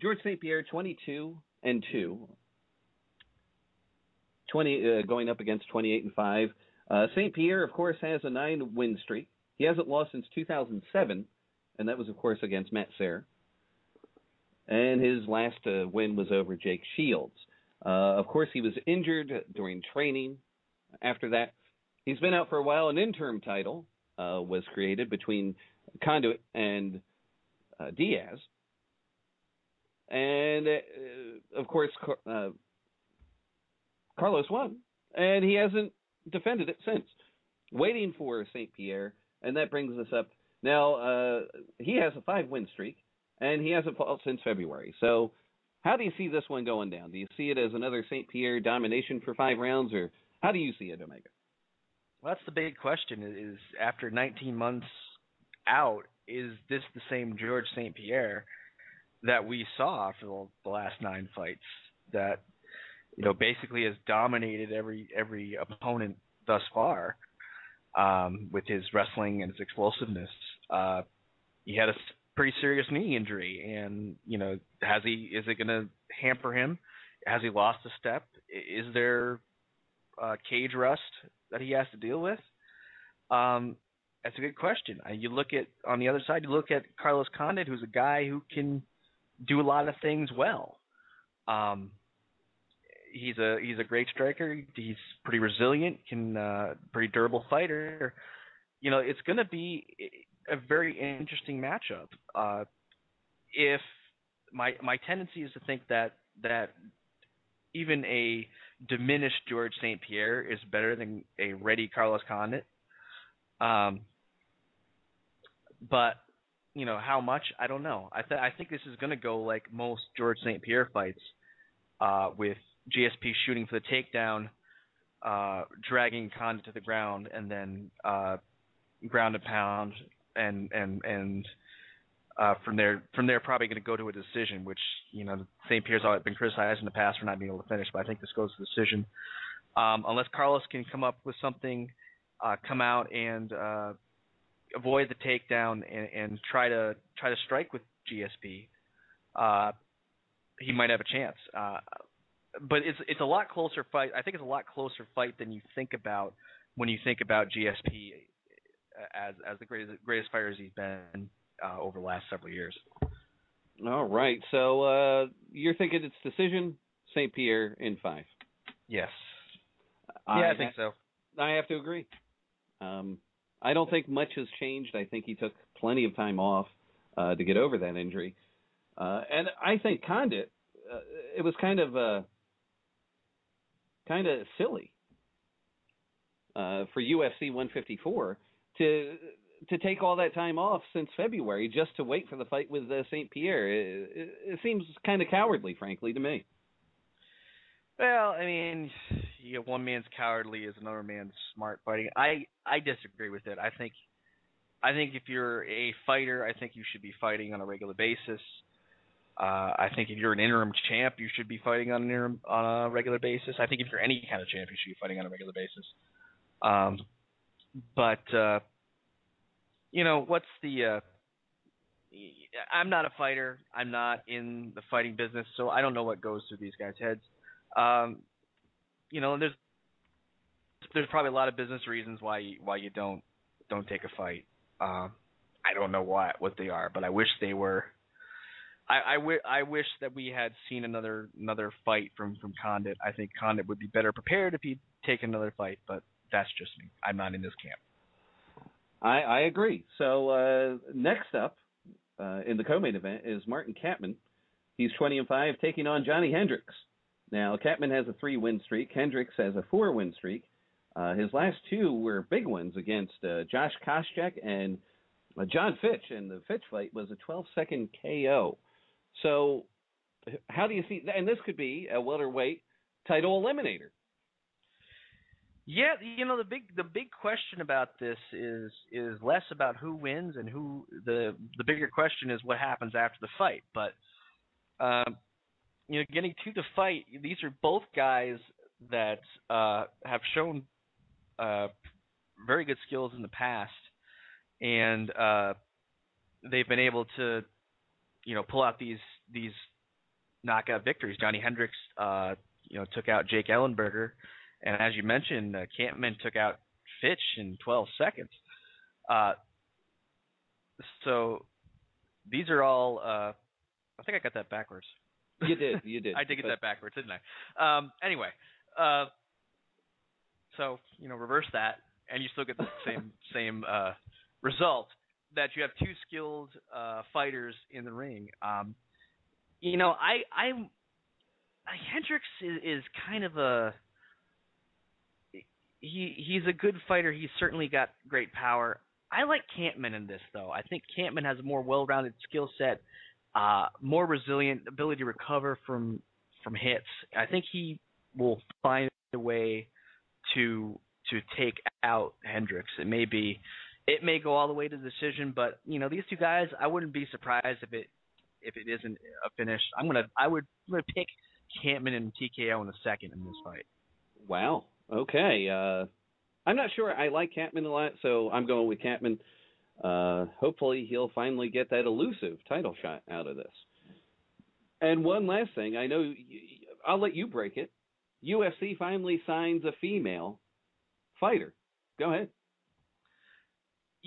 George St. Pierre, 22 and 2. 20 uh, going up against 28 and 5. Uh, St. Pierre, of course, has a nine win streak. He hasn't lost since 2007, and that was, of course, against Matt Serra. And his last uh, win was over Jake Shields. Uh, of course, he was injured during training. After that, he's been out for a while. An interim title uh, was created between Condit and uh, Diaz. And of course, Carlos won, and he hasn't defended it since. Waiting for St. Pierre, and that brings us up. Now, uh, he has a five win streak, and he hasn't fought since February. So, how do you see this one going down? Do you see it as another St. Pierre domination for five rounds, or how do you see it, Omega? Well, that's the big question. Is after 19 months out, is this the same George St. Pierre that we saw for the, the last nine fights? That you know basically has dominated every every opponent thus far um, with his wrestling and his explosiveness. Uh, he had a pretty serious knee injury, and you know, has he? Is it going to hamper him? Has he lost a step? Is there uh, cage rust that he has to deal with? Um, that's a good question. Uh, you look at on the other side, you look at Carlos Condit, who's a guy who can do a lot of things well. Um, he's a he's a great striker. He's pretty resilient, can uh, pretty durable fighter. You know, it's going to be a very interesting matchup. Uh, if my my tendency is to think that that even a diminished George St. Pierre is better than a ready Carlos Condit. Um, but you know how much I don't know. I th- I think this is going to go like most George St. Pierre fights, uh, with GSP shooting for the takedown, uh, dragging Condit to the ground, and then uh, ground and pound, and and and uh, from there from there probably going to go to a decision, which you know St. Pierre's always been criticized in the past for not being able to finish, but I think this goes to decision. Um, unless Carlos can come up with something, uh, come out and uh, avoid the takedown and, and try to try to strike with GSP, uh, he might have a chance. Uh, but it's it's a lot closer fight. I think it's a lot closer fight than you think about when you think about GSP as as the greatest greatest fighter he's been uh, over the last several years. All right. So uh, you're thinking it's decision St. Pierre in five? Yes. Yeah, I think so. I have to agree. Um, I don't think much has changed. I think he took plenty of time off uh, to get over that injury, uh, and I think Condit. Uh, it was kind of uh, kind of silly uh, for UFC 154 to to take all that time off since February just to wait for the fight with uh, St. Pierre. It, it, it seems kind of cowardly, frankly, to me. Well, I mean, you know, one man's cowardly is another man's smart fighting. I I disagree with it. I think I think if you're a fighter, I think you should be fighting on a regular basis. Uh, I think if you're an interim champ, you should be fighting on an interim on a regular basis. I think if you're any kind of champ, you should be fighting on a regular basis. Um, but uh, you know, what's the? Uh, I'm not a fighter. I'm not in the fighting business, so I don't know what goes through these guys' heads. Um, you know, there's there's probably a lot of business reasons why you, why you don't don't take a fight. Um, I don't know what what they are, but I wish they were. I I, w- I wish that we had seen another another fight from from Condit. I think Condit would be better prepared if he'd taken another fight, but that's just me. I'm not in this camp. I, I agree. So uh, next up uh, in the co-main event is Martin Kampmann. He's 20 and five, taking on Johnny Hendricks. Now Kampmann has a three-win streak. Hendricks has a four-win streak. Uh, his last two were big ones against uh, Josh Koscheck and uh, John Fitch, and the Fitch fight was a 12 second KO. So, how do you see? And this could be a welterweight title eliminator. Yeah, you know the big the big question about this is is less about who wins and who the the bigger question is what happens after the fight. But um, you know, getting to the fight, these are both guys that uh, have shown uh, very good skills in the past, and uh, they've been able to you know pull out these these knockout victories. Johnny Hendricks, uh, you know, took out Jake Ellenberger. And as you mentioned, uh, Kampmann took out Fitch in 12 seconds. Uh, so these are all. Uh, I think I got that backwards. You did, you did. I did get But- that backwards, didn't I? Um, anyway, uh, so you know, reverse that, and you still get the same same uh, result. That you have two skilled uh, fighters in the ring. Um, you know, I I Hendricks is, is kind of a he he's a good fighter. He's certainly got great power. I like Kampmann in this though. I think Kampmann has a more well-rounded skill set, uh, more resilient ability to recover from from hits. I think he will find a way to to take out Hendricks. It may be it may go all the way to the decision, but you know these two guys, I wouldn't be surprised if it if it isn't a finish. I'm gonna I would I'm gonna pick Kampmann and TKO in a second in this fight. Wow. Okay. Uh, I'm not sure. I like Kampmann a lot, so I'm going with Kampmann. Uh, hopefully, he'll finally get that elusive title shot out of this. And one last thing, I know I'll let you break it. UFC finally signs a female fighter. Go ahead.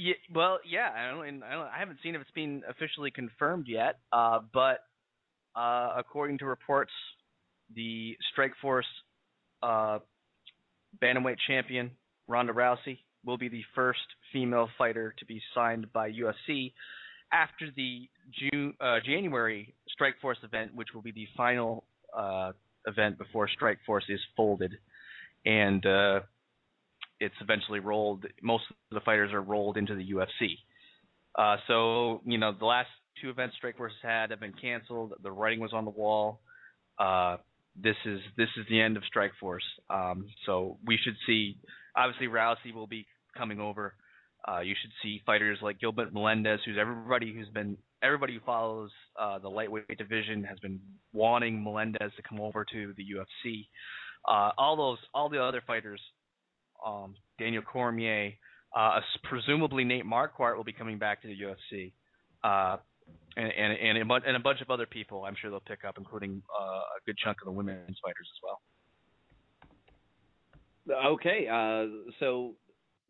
Yeah, well, yeah, I don't, I, don't, I haven't seen if it's been officially confirmed yet, uh, but uh, according to reports, the Strikeforce uh, bantamweight champion Ronda Rousey will be the first female fighter to be signed by UFC after the June uh, January Strikeforce event, which will be the final uh, event before Strikeforce is folded, and uh, it's eventually rolled. Most of the fighters are rolled into the UFC. Uh, so you know the last two events Strikeforce has had have been canceled. The writing was on the wall. Uh, this is this is the end of Strikeforce. Um, so we should see. Obviously, Rousey will be coming over. Uh, you should see fighters like Gilbert Melendez, who's everybody who's been everybody who follows uh, the lightweight division has been wanting Melendez to come over to the UFC. Uh, all those, all the other fighters, um, Daniel Cormier, uh, presumably Nate Marquardt will be coming back to the UFC, uh, and and and a, and a bunch of other people. I'm sure they'll pick up, including uh, a good chunk of the women's fighters as well. Okay. Uh, so,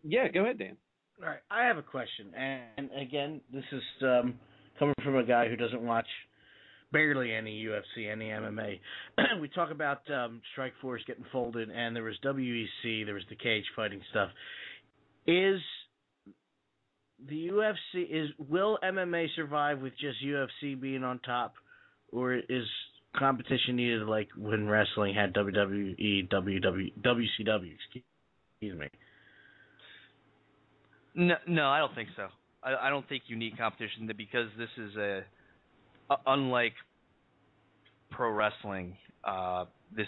yeah, go ahead, Dan. All right, I have a question, and again, this is um, coming from a guy who doesn't watch barely any UFC, any MMA. we talk about um, Strikeforce getting folded, and there was WEC, there was the cage fighting stuff. Is the UFC is will MMA survive with just UFC being on top, or is competition needed like when wrestling had WWE, WW, WCW? Excuse me. No, no, I don't think so. I, I don't think you need competition because this is a, a unlike pro wrestling. Uh, this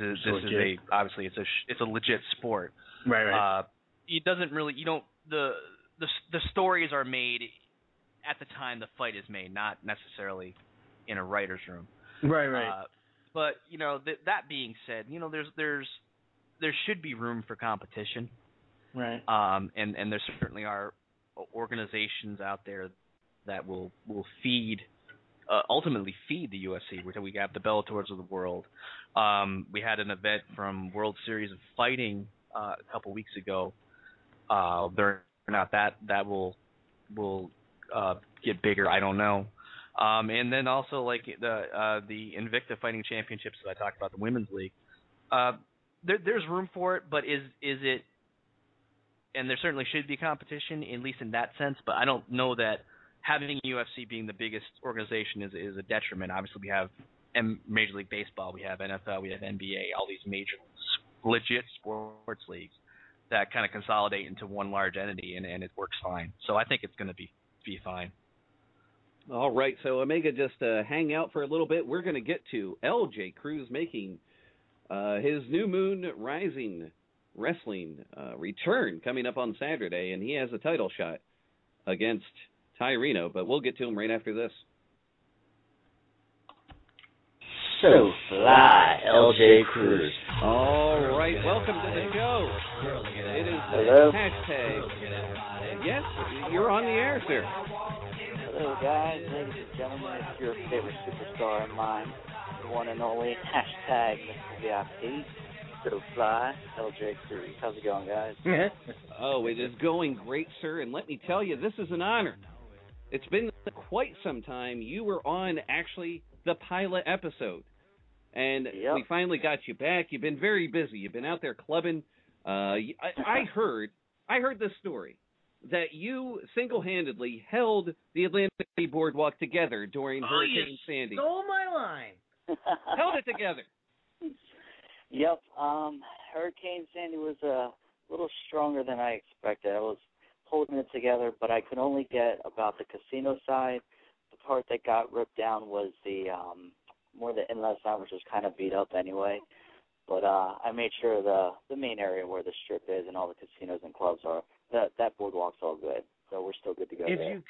is, So this is a obviously it's a sh- it's a legit sport. Right, right. Uh, it doesn't really you don't the the the stories are made at the time the fight is made, not necessarily in a writer's room. Right, right. Uh, but you know th- that being said, you know there's there's there should be room for competition. Right. Um, and and there certainly are organizations out there that will will feed uh, ultimately feed the UFC. We have the Bellators of the world. Um, we had an event from World Series of Fighting uh, a couple weeks ago. Uh, they're not that that will will uh, get bigger. I don't know. Um, and then also like the uh, the Invicta Fighting Championships that I talked about, the women's league. Uh, there, there's room for it, but is is it? And there certainly should be competition, at least in that sense. But I don't know that having UFC being the biggest organization is is a detriment. Obviously, we have M- Major League Baseball, we have NFL, we have NBA, all these major legit sports leagues. that kind of consolidate into one large entity, and, and it works fine. So I think it's going to be be fine. All right, so Omega just uh, hang out for a little bit. We're going to get to LJ Cruz making uh, his New Moon Rising Wrestling uh, return coming up on Saturday, and he has a title shot against Ty Reno, but we'll get to him right after this. So fly, LJ Cruz. All right, welcome to the show. It is Hello. hashtag. Yes, you're on the air, sir. Hello, guys, ladies and gentlemen. It's your favorite superstar of mine, the one and only hashtag Mr. VIP. So fly, LJ Cruz. How's it going, guys? oh, it is going great, sir. And let me tell you, this is an honor. It's been quite some time. You were on actually the pilot episode, and we finally got you back. You've been very busy. You've been out there clubbing. Uh, I, I heard, I heard this story that you single-handedly held the Atlantic City Boardwalk together during Oh, Hurricane you Sandy. stole my line. held it together. Yep. Um, Hurricane Sandy was a little stronger than I expected. I was holding it together, but I could only get about the casino side. The part that got ripped down was the um more the inlet side, which was kind of beat up anyway. But uh I made sure the the main area where the strip is and all the casinos and clubs are that that boardwalk's all good. So we're still good to go If there. you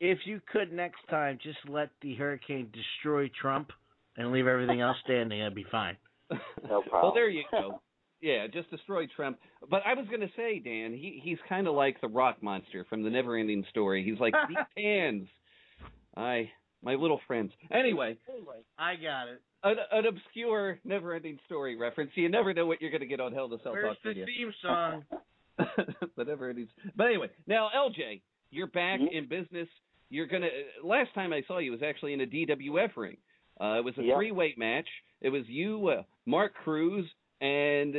if you could next time, just let the hurricane destroy Trump and leave everything else standing. That'd be fine. No problem. Well, there you go. Yeah, just destroy Trump. But I was going to say, Dan, he he's kind of like the rock monster from the Never-Ending Story. He's like these hands. I my little friends. Anyway, I got it. an, an obscure Never-Ending Story reference. You never know what you're going to get on Hell to Sell Where's Talk the Radio. theme song? the Never-Ending. But anyway, now LJ, you're back Mm-hmm. in business. You're gonna. Last time I saw you was actually in a DWF ring. Uh, it was a Yep. three-weight match. It was you, uh, Mark Cruz, and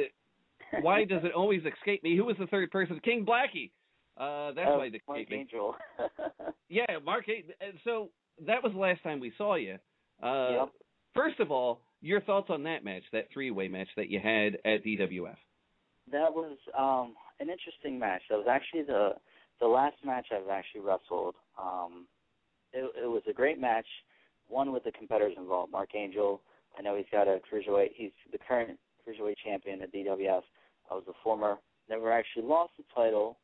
why does it always escape me? Who was the third person? King Blackie. Uh, that's Uh, why it Mark escaped me. Angel. Yeah, Mark. So that was the last time we saw you. Uh, Yep. First of all, your thoughts on that match, that three-way match that you had at DWF. That was um an interesting match. That was actually the the last match I've actually wrestled. Um it it was a great match, one with the competitors involved. Mark Angel, I know he's got a cruiserweight he's the current cruiserweight champion at DWF. I was the former never actually lost the title,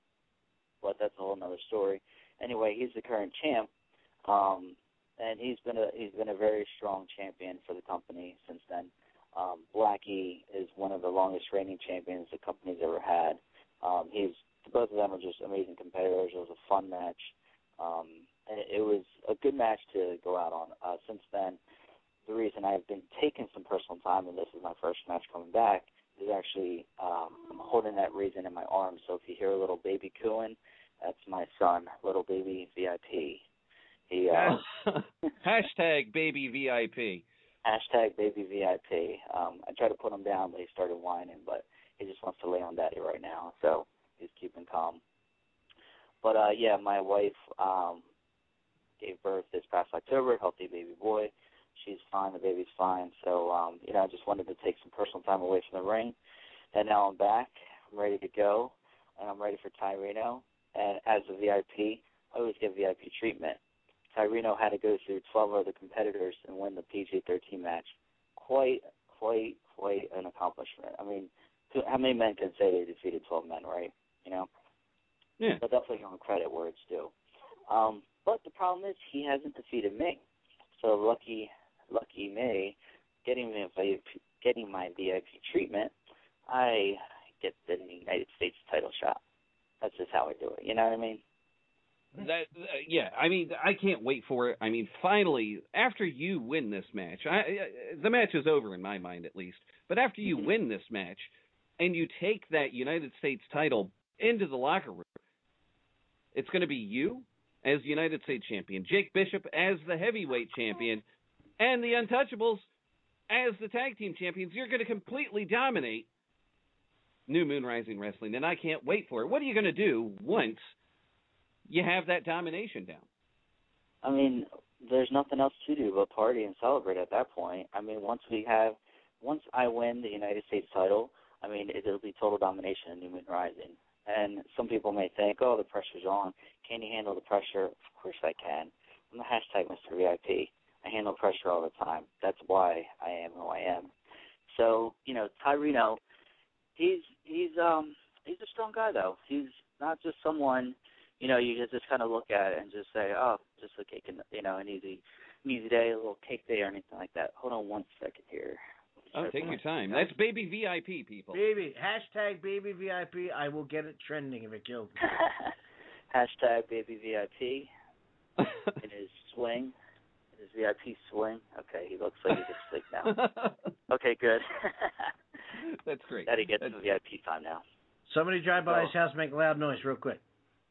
but that's a whole nother story. Anyway, he's the current champ. Um and he's been a he's been a very strong champion for the company since then. Um, Blackie is one of the longest reigning champions the company's ever had. Um, he's both of them are just amazing competitors. It was a fun match, um, and it, it was a good match to go out on. Uh, since then, the reason I've been taking some personal time, and this is my first match coming back, is actually um, I'm holding that reason in my arm. So if you hear a little baby cooing, that's my son, little baby VIP. He uh, Hashtag baby VIP. hashtag baby VIP. Um, I tried to put him down, but he started whining. But he just wants to lay on daddy right now, so he's keeping calm. But uh, yeah, my wife um, gave birth this past October, healthy baby boy. She's fine. The baby's fine. So um, you know, I just wanted to take some personal time away from the ring, and now I'm back. I'm ready to go, and I'm ready for Ty Reno. And as a VIP, I always get VIP treatment. Ty Reno had to go through 12 other competitors and win the PG-13 match. Quite, quite, quite an accomplishment. I mean, how many men can say they defeated 12 men, right? You know. Yeah. But definitely him credit where it's due. Um, but the problem is he hasn't defeated me. So lucky, lucky me, getting me VIP, getting my VIP treatment, I get the United States title shot. That's just how I do it. You know what I mean? That uh, yeah, I mean, I can't wait for it. I mean, finally, after you win this match, I, I, the match is over in my mind at least. But after you win this match, and you take that United States title into the locker room, it's going to be you as United States champion, Jake Bishop as the heavyweight champion, and the Untouchables as the tag team champions. You're going to completely dominate New Moon Rising Wrestling, and I can't wait for it. What are you going to do once you have that domination down? I mean, there's nothing else to do but party and celebrate at that point. I mean, once we have, once I win the United States title, I mean, it'll be total domination in Moon Rising. And some people may think, oh, the pressure's on. Can you handle the pressure? Of course I can. I'm the hashtag Mr. VIP. I handle pressure all the time. That's why I am who I am. So, you know, Ty Reno, he's he's um he's a strong guy though. He's not just someone, you know, you just just kind of look at it and just say, oh, just a cake and you know, an easy an easy day, a little cake day or anything like that. Hold on one second here. Oh, take your time. That's baby VIP, people. Baby, hashtag baby VIP. I will get it trending if it kills me. Hashtag baby VIP. in his swing. In his VIP swing. Okay, he looks like he's asleep now. Okay, good. That's great. That he gets some VIP time now. Somebody drive by his house, make loud noise real quick.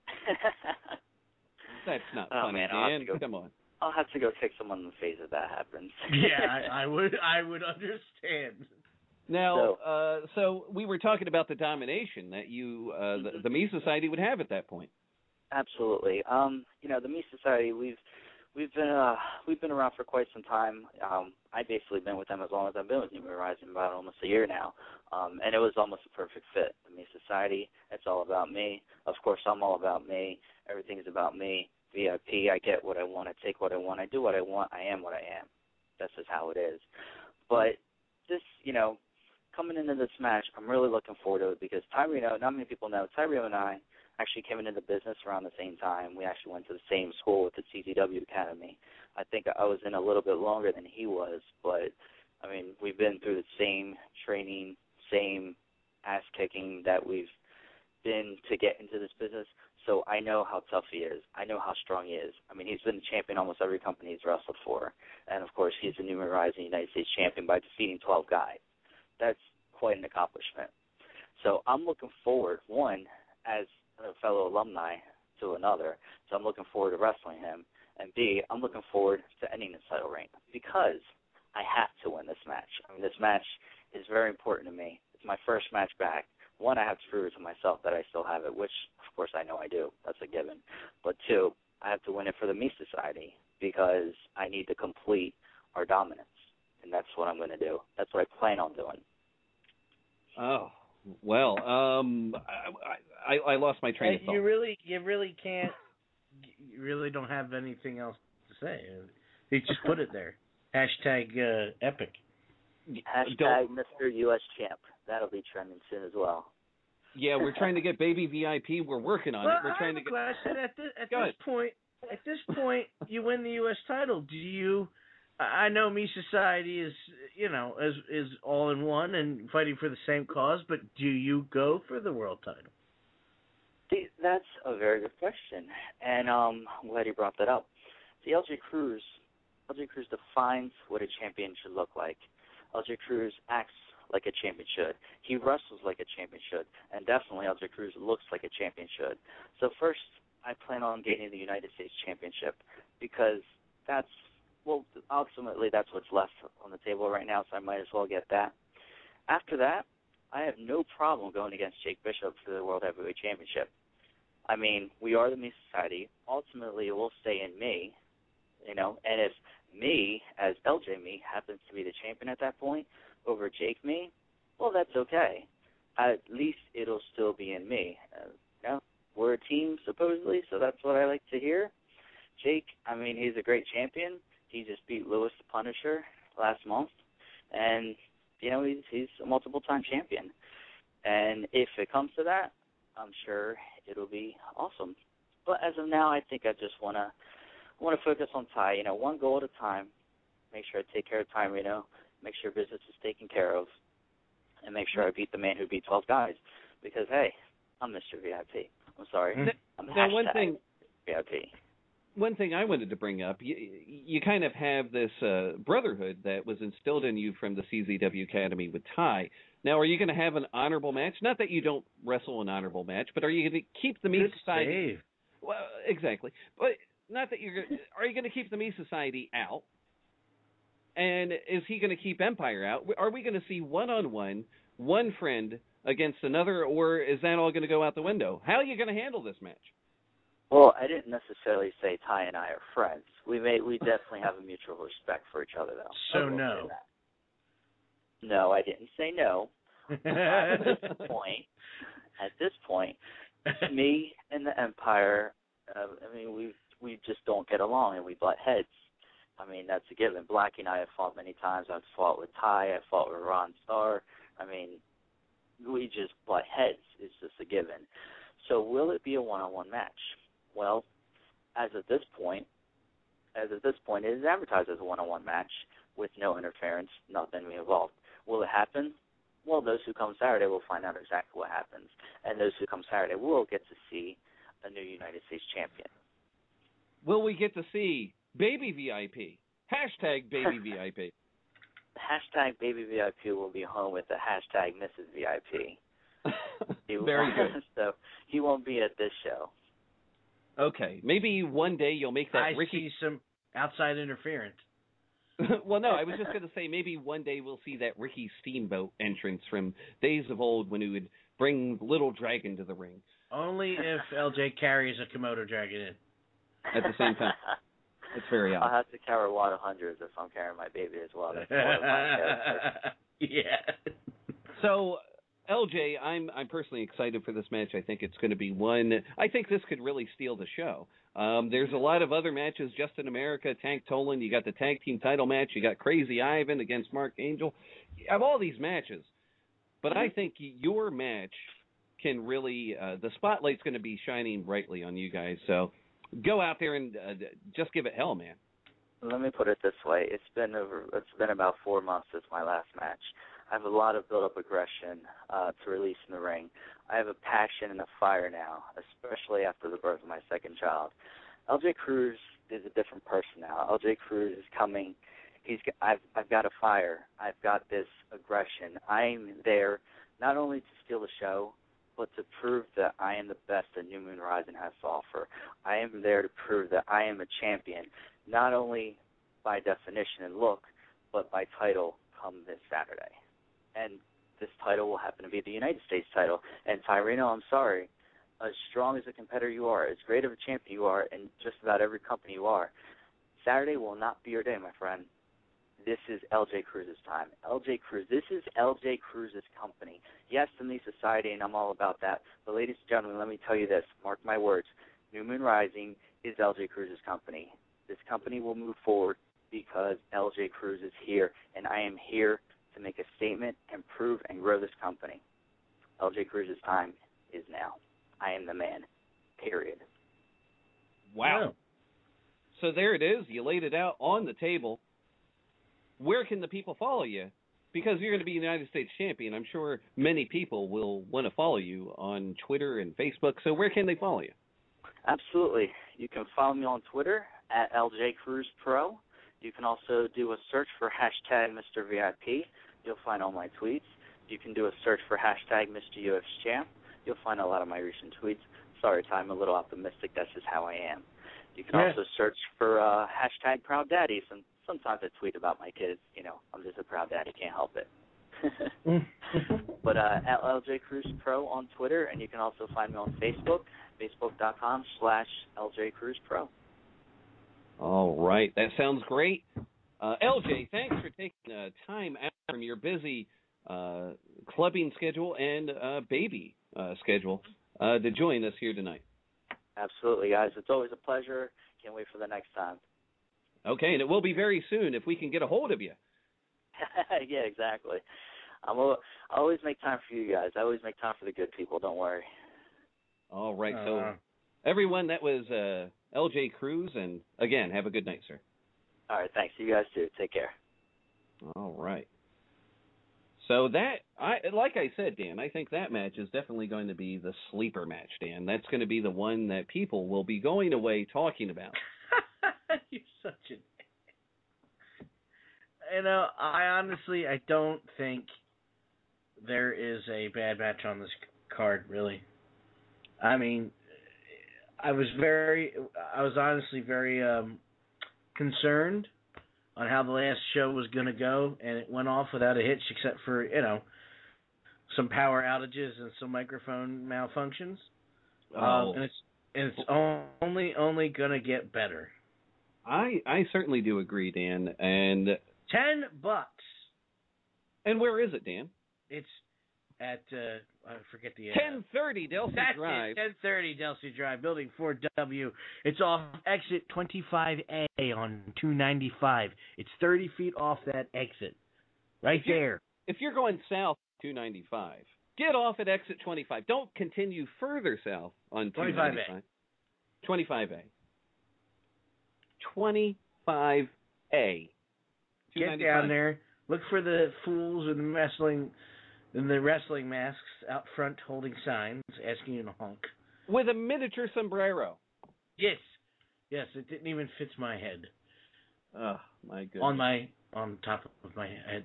That's not Oh, funny, man, I'll Dan. go- Come on. I'll have to go kick someone in the face if that happens. yeah, I, I would. I would understand. Now, uh, so we were talking about the domination that you, uh, Mm-hmm. the, the Me Society would have at that point. Absolutely. Um, you know, the Me Society, we've we've been uh we've been around for quite some time. Um, I basically been with them as long as I've been with New Horizon, about almost a year now. Um, and it was almost a perfect fit. The Me Society, it's all about me. Of course, I'm all about me. Everything's about me. VIP, I get what I want, I take what I want, I do what I want, I am what I am. That's just how it is. But this, you know, coming into this match, I'm really looking forward to it because Ty Reno, not many people know, Ty Reno and I actually came into the business around the same time. We actually went to the same school with the CZW Academy. I think I was in a little bit longer than he was, but I mean, we've been through the same training, same ass kicking that we've been to get into this business. So I know how tough he is. I know how strong he is. I mean, he's been the champion almost every company he's wrestled for, and of course, he's the new Rising United States champion by defeating 12 guys. That's quite an accomplishment. So I'm looking forward, one, as a fellow alumni to another. So I'm looking forward to wrestling him. And B, I'm looking forward to ending this title reign because I have to win this match. I mean, this match is very important to me. It's my first match back. One, I have to prove to myself that I still have it, which, of course, I know I do. That's a given. But two, I have to win it for the Me Society because I need to complete our dominance. And that's what I'm going to do. That's what I plan on doing. Oh, well, um, I, I, I lost my train of thought. you really, you really can't. You really don't have anything else to say. You just put it there. Hashtag uh, epic. Hashtag Mr. U.S. Champ. That'll be trending soon as well. Yeah, we're trying to get baby VIP. We're working on well, it. We're I trying have to a get. question. At this, at Go this point, at this point, you win the U.S. title. Do you? I know Me Society is, you know, is is all in one and fighting for the same cause. But do you go for the world title? That's a very good question, and um, I'm glad you brought that up. See, LJ Cruz, LJ Cruz defines what a champion should look like. LJ Cruz acts like a champion should. He wrestles like a champion should, and definitely LJ Cruz looks like a champion should. So first, I plan on gaining the United States Championship because that's well, ultimately that's what's left on the table right now. So I might as well get that. After that, I have no problem going against Jake Bishop for the World Heavyweight Championship. I mean, we are the Me Society. Ultimately, it will stay in me, you know. And if me, as LJ me, happens to be the champion at that point over Jake me, well, that's okay. At least it'll still be in me. Uh, you know, we're a team supposedly, so that's what I like to hear. Jake, I mean, he's a great champion. He just beat Lewis the Punisher last month, and you know he's he's a multiple time champion. And if it comes to that, I'm sure it'll be awesome. But as of now, I think I just wanna want to focus on Ty. You know, one goal at a time. Make sure I take care of Ty. You know, make sure business is taken care of, and make sure I beat the man who beat 12 guys. Because hey, I'm Mr. VIP. I'm sorry. Mm-hmm. I'm Now, one thing, VIP. One thing I wanted to bring up, you, you kind of have this uh, brotherhood that was instilled in you from the CZW Academy with Ty. Now, are you going to have an honorable match? Not that you don't wrestle an honorable match, but are you going to keep the Me Good Society? save. Well, exactly. But not that you're. Gonna, are you going to keep the Me Society out? And is he going to keep Empire out? Are we going to see one on one, one friend against another, or is that all going to go out the window? How are you going to handle this match? Well, I didn't necessarily say Ty and I are friends. We may we definitely have a mutual respect for each other though. So I will say no. No, I didn't say no. at this point, at this point, me and the Empire, uh, I mean, we we just don't get along and we butt heads. I mean, that's a given. Blackie and I have fought many times. I've fought with Ty. I've fought with Ron Starr. I mean, we just butt heads. It's just a given. So will it be a one-on-one match? Well, as of this point, as of this point, it is advertised as a one-on-one match with no interference, nothing involved. Will it happen? Well, those who come Saturday will find out exactly what happens, and those who come Saturday will get to see a new United States champion. Will we get to see Baby VIP? Hashtag Baby VIP. Hashtag Baby VIP will be home with the hashtag Mrs. VIP. Very good. so he won't be at this show. Okay, maybe one day you'll make that I Ricky. see some outside interference. well, no, I was just going to say maybe one day we'll see that Ricky Steamboat entrance from days of old when he would bring Little Dragon to the ring Only if LJ carries a Komodo dragon in. at the same time. It's very I'll have to carry a lot of hundreds if I'm carrying my baby as well. That's my yeah. So, LJ, I'm I'm personally excited for this match. I think it's going to be one. I think this could really steal the show. Um, there's a lot of other matches. Justin America, Tank Tolan. You got the tag team title match. You got Crazy Ivan against Mark Angel. You have all these matches, but I think your match can really uh, the spotlight's going to be shining brightly on you guys. So go out there and uh, just give it hell, man. Let me put it this way: it's been over. It's been about four months since my last match. I have a lot of built-up aggression uh, to release in the ring. I have a passion and a fire now, especially after the birth of my second child. LJ Cruz is a different person now. LJ Cruz is coming. He's. I've. I've got a fire. I've got this aggression. I'm there not only to steal the show, but to prove that I am the best that New Moon Rising has to offer. I am there to prove that I am a champion, not only by definition and look, but by title come this Saturday. And this title will happen to be the United States title. And Ty Reno, I'm sorry, as strong as a competitor you are, as great of a champion you are, in just about every company you are, Saturday will not be your day, my friend. This is LJ Cruz's time. LJ Cruz, this is LJ Cruz's company. Yes, the Me Society, and I'm all about that. But ladies and gentlemen, let me tell you this. Mark my words. New Moon Rising is LJ Cruz's company. This company will move forward because LJ Cruz is here, and I am here to make a statement and prove and grow this company. LJ Cruz's time is now. I am the man. Period. Wow. So there it is. You laid it out on the table. Where can the people follow you? Because you're going to be United States champion. I'm sure many people will want to follow you on Twitter and Facebook. So where can they follow you? Absolutely. You can follow me on Twitter at LJ Cruz Pro. You can also do a search for hashtag Mr. VIP. You'll find all my tweets. You can do a search for hashtag Mr. UFC Champ. You'll find a lot of my recent tweets. Sorry, Ty, I'm a little optimistic. That's just how I am. You can Yeah. also search for uh, hashtag Proud Daddy. Some, sometimes I tweet about my kids. You know, I'm just a proud daddy. Can't help it. but uh, at LJ Cruz Pro on Twitter, and you can also find me on Facebook, facebook.com slash LJ Cruz Pro. All right. That sounds great. Uh, LJ, thanks for taking uh, time out from your busy uh, clubbing schedule and uh, baby uh, schedule uh, to join us here tonight. Absolutely, guys. It's always a pleasure. Can't wait for the next time. Okay, and it will be very soon if we can get a hold of you. yeah, exactly. I'm al- I always make time for you guys. I always make time for the good people. Don't worry. All right. Uh, so, everyone, that was uh, LJ Cruz, and again, have a good night, sir. All right, thanks. You guys too. Take care. All right. So that I like I said, Dan, I think that match is definitely going to be the sleeper match, Dan. That's going to be the one that people will be going away talking about. You're such a. You know, I honestly, I don't think there is a bad match on this card. Really, I mean, I was very, I was honestly very um concerned on how the last show was going to go, and it went off without a hitch, except for you know some power outages and some microphone malfunctions. Oh. Um, and it's and it's only only gonna get better. I I certainly do agree, Dan. And Ten bucks. and where is it, Dan? It's at uh, I forget the uh, Ten thirty Delsea That's Drive. it, 1030 Delsea Drive, Building 4W. It's off exit 25A on 295. It's 30 feet off that exit. Right If there. If you're going south 295, get off at exit 25. Don't continue further south on 25A. 25A. 25A. Get down there. Look for the fools in the wrestling in the wrestling masks out front holding signs asking you to honk. With a miniature sombrero. Yes. Yes, it didn't even fit my head. Oh, my goodness. On my on top of my head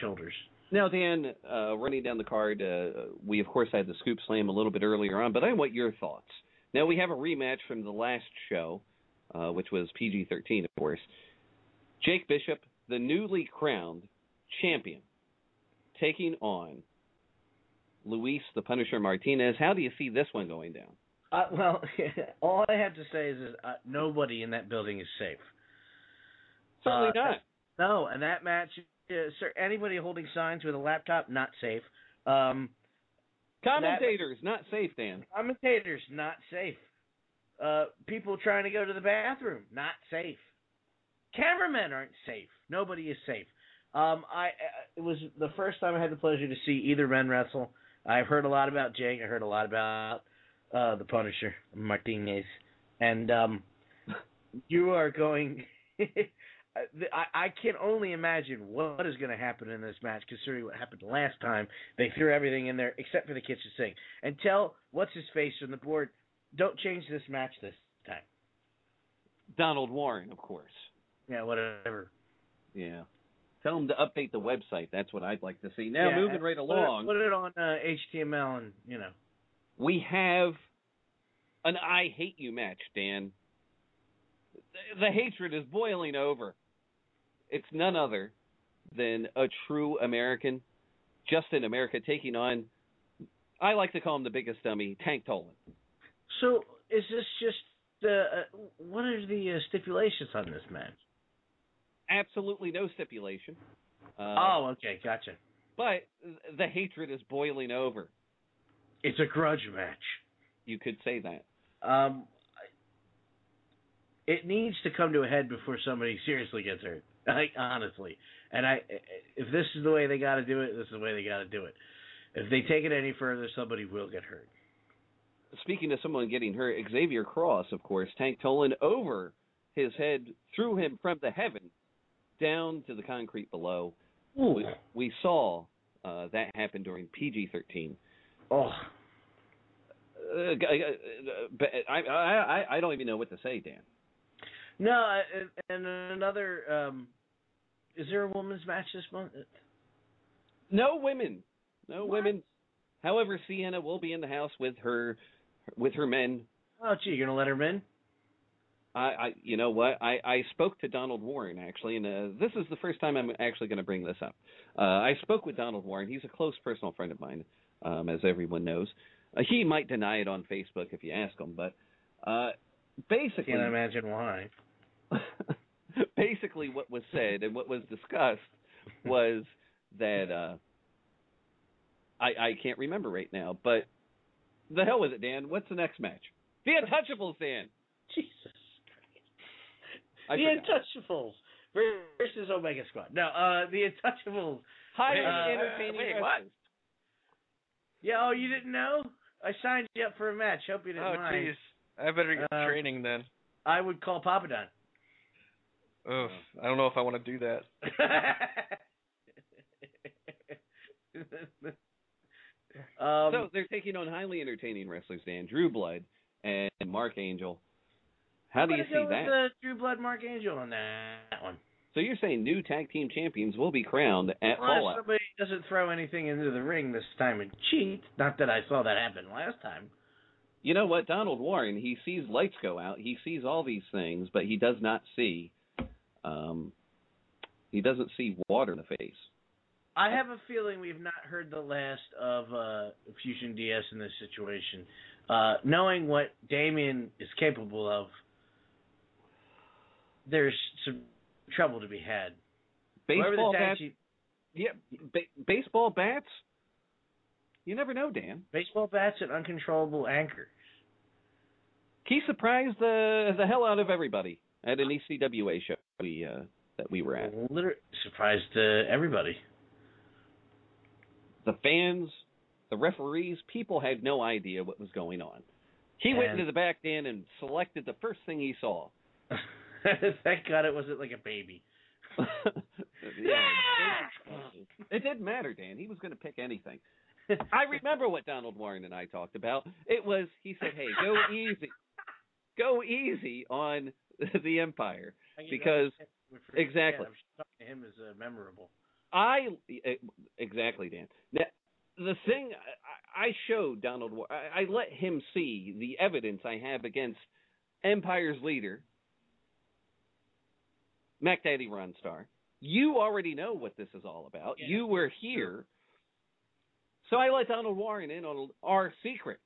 shoulders. Now, Dan, uh, running down the card, uh, we of course had the scoop slam a little bit earlier on, but I want your thoughts. Now we have a rematch from the last show, uh, which was PG-13, of course. Jake Bishop, the newly crowned champion, taking on Luis the Punisher Martinez. How do you see this one going down? Uh, well, all I have to say is, is uh, nobody in that building is safe. Certainly Uh, not. No, and that match, uh, sir, anybody holding signs with a laptop, not safe. Um, Commentators, not safe, Dan. commentators, not safe. Uh, people trying to go to the bathroom, not safe. Cameramen aren't safe. Nobody is safe. Um, I uh, it was the first time I had the pleasure to see either men wrestle. I've heard a lot about Jake. I heard a lot about uh, the Punisher Martinez, and um, you are going. I, I can only imagine what is going to happen in this match, considering what happened last time. They threw everything in there except for the kitchen sink. And tell what's his face on the board, don't change this match this time. Donald Warren, of course. Yeah, whatever. Yeah. Tell them to update the website. That's what I'd like to see. Now, Yeah, moving right put it- along. Put it, on uh, HTML and you know. we have an I hate you match, Dan. The, the hatred is boiling over. It's none other than a true American, Justin America, taking on, I like to call him the biggest dummy, Tank Tolan. So is this just uh, uh, what are the uh, stipulations on this match? Absolutely no stipulation. Uh, oh, okay, gotcha. But the hatred is boiling over. It's a grudge match. You could say that. Um, it needs to come to a head before somebody seriously gets hurt. Like honestly, and I, if this is the way they got to do it, this is the way they got to do it. If they take it any further, somebody will get hurt. Speaking of someone getting hurt, Xavier Cross, of course, Tank Tolan over his head, threw him from the heaven down to the concrete below. We, we saw uh, that happen during PG 13. Oh. Uh, I, I, I, don't even know what to say, Dan. No, and and another. Um, is there a women's match this month? No women. No women. However, Sienna will be in the house with her with her men. Oh, gee, you're gonna let her in? I, I you know what? I, I spoke to Donald Warren actually, and uh, this is the first time I'm actually going to bring this up. Uh, I spoke with Donald Warren. He's a close personal friend of mine, um, as everyone knows. Uh, he might deny it on Facebook if you ask him, but uh, basically, Can't imagine why. basically what was said and what was discussed was that uh I I can't remember right now, but the hell with it, Dan. What's the next match? The Untouchables, Dan. Jesus I the forgot. Untouchables versus Omega Squad. No, uh, the Untouchables. Highly Uh, entertaining wait, wrestlers. Yeah. Oh, you didn't know? I signed you up for a match. Hope you didn't Oh, mind. jeez. I better get Um, training then. I would call Papadon. Ugh, I don't know if I want to do that. um, so they're taking on highly entertaining wrestlers, Dan. Drew Blood and Mark Angel. How do you see that? With, uh, Drew Blood, Mark Angel on that one. So you're saying new tag team champions will be crowned at Unless Fallout? somebody doesn't throw anything into the ring this time and cheat. Not that I saw that happen last time. You know what, Donald Warren, he sees lights go out, he sees all these things, but he does not see um he doesn't see water in the face. I have a feeling we've not heard the last of uh, Fusion DS in this situation. Uh, knowing what Damien is capable of, there's some trouble to be had. Baseball bats team- Yeah, ba- baseball bats You never know, Dan. Baseball bats and uncontrollable anchors. He surprised the the hell out of everybody at an ECWA show we uh, that we were at. Literally surprised uh, everybody. The fans, the referees, people had no idea what was going on. He went into the back den and selected the first thing he saw. Thank God it wasn't like a baby. Yeah. it didn't matter, Dan. He was going to pick anything. I remember what Donald Warren and I talked about. It was he said, "Hey, go easy, go easy on the Empire," because exactly. Yeah, talking to him is uh, memorable. I eh, exactly, Dan. Now, the thing I, I showed Donald, Wa- I, I let him see the evidence I have against Empire's leader, Mac Daddy Ron Starr. You already know what this is all about. you were here, so I let Donald Warren in on our secret.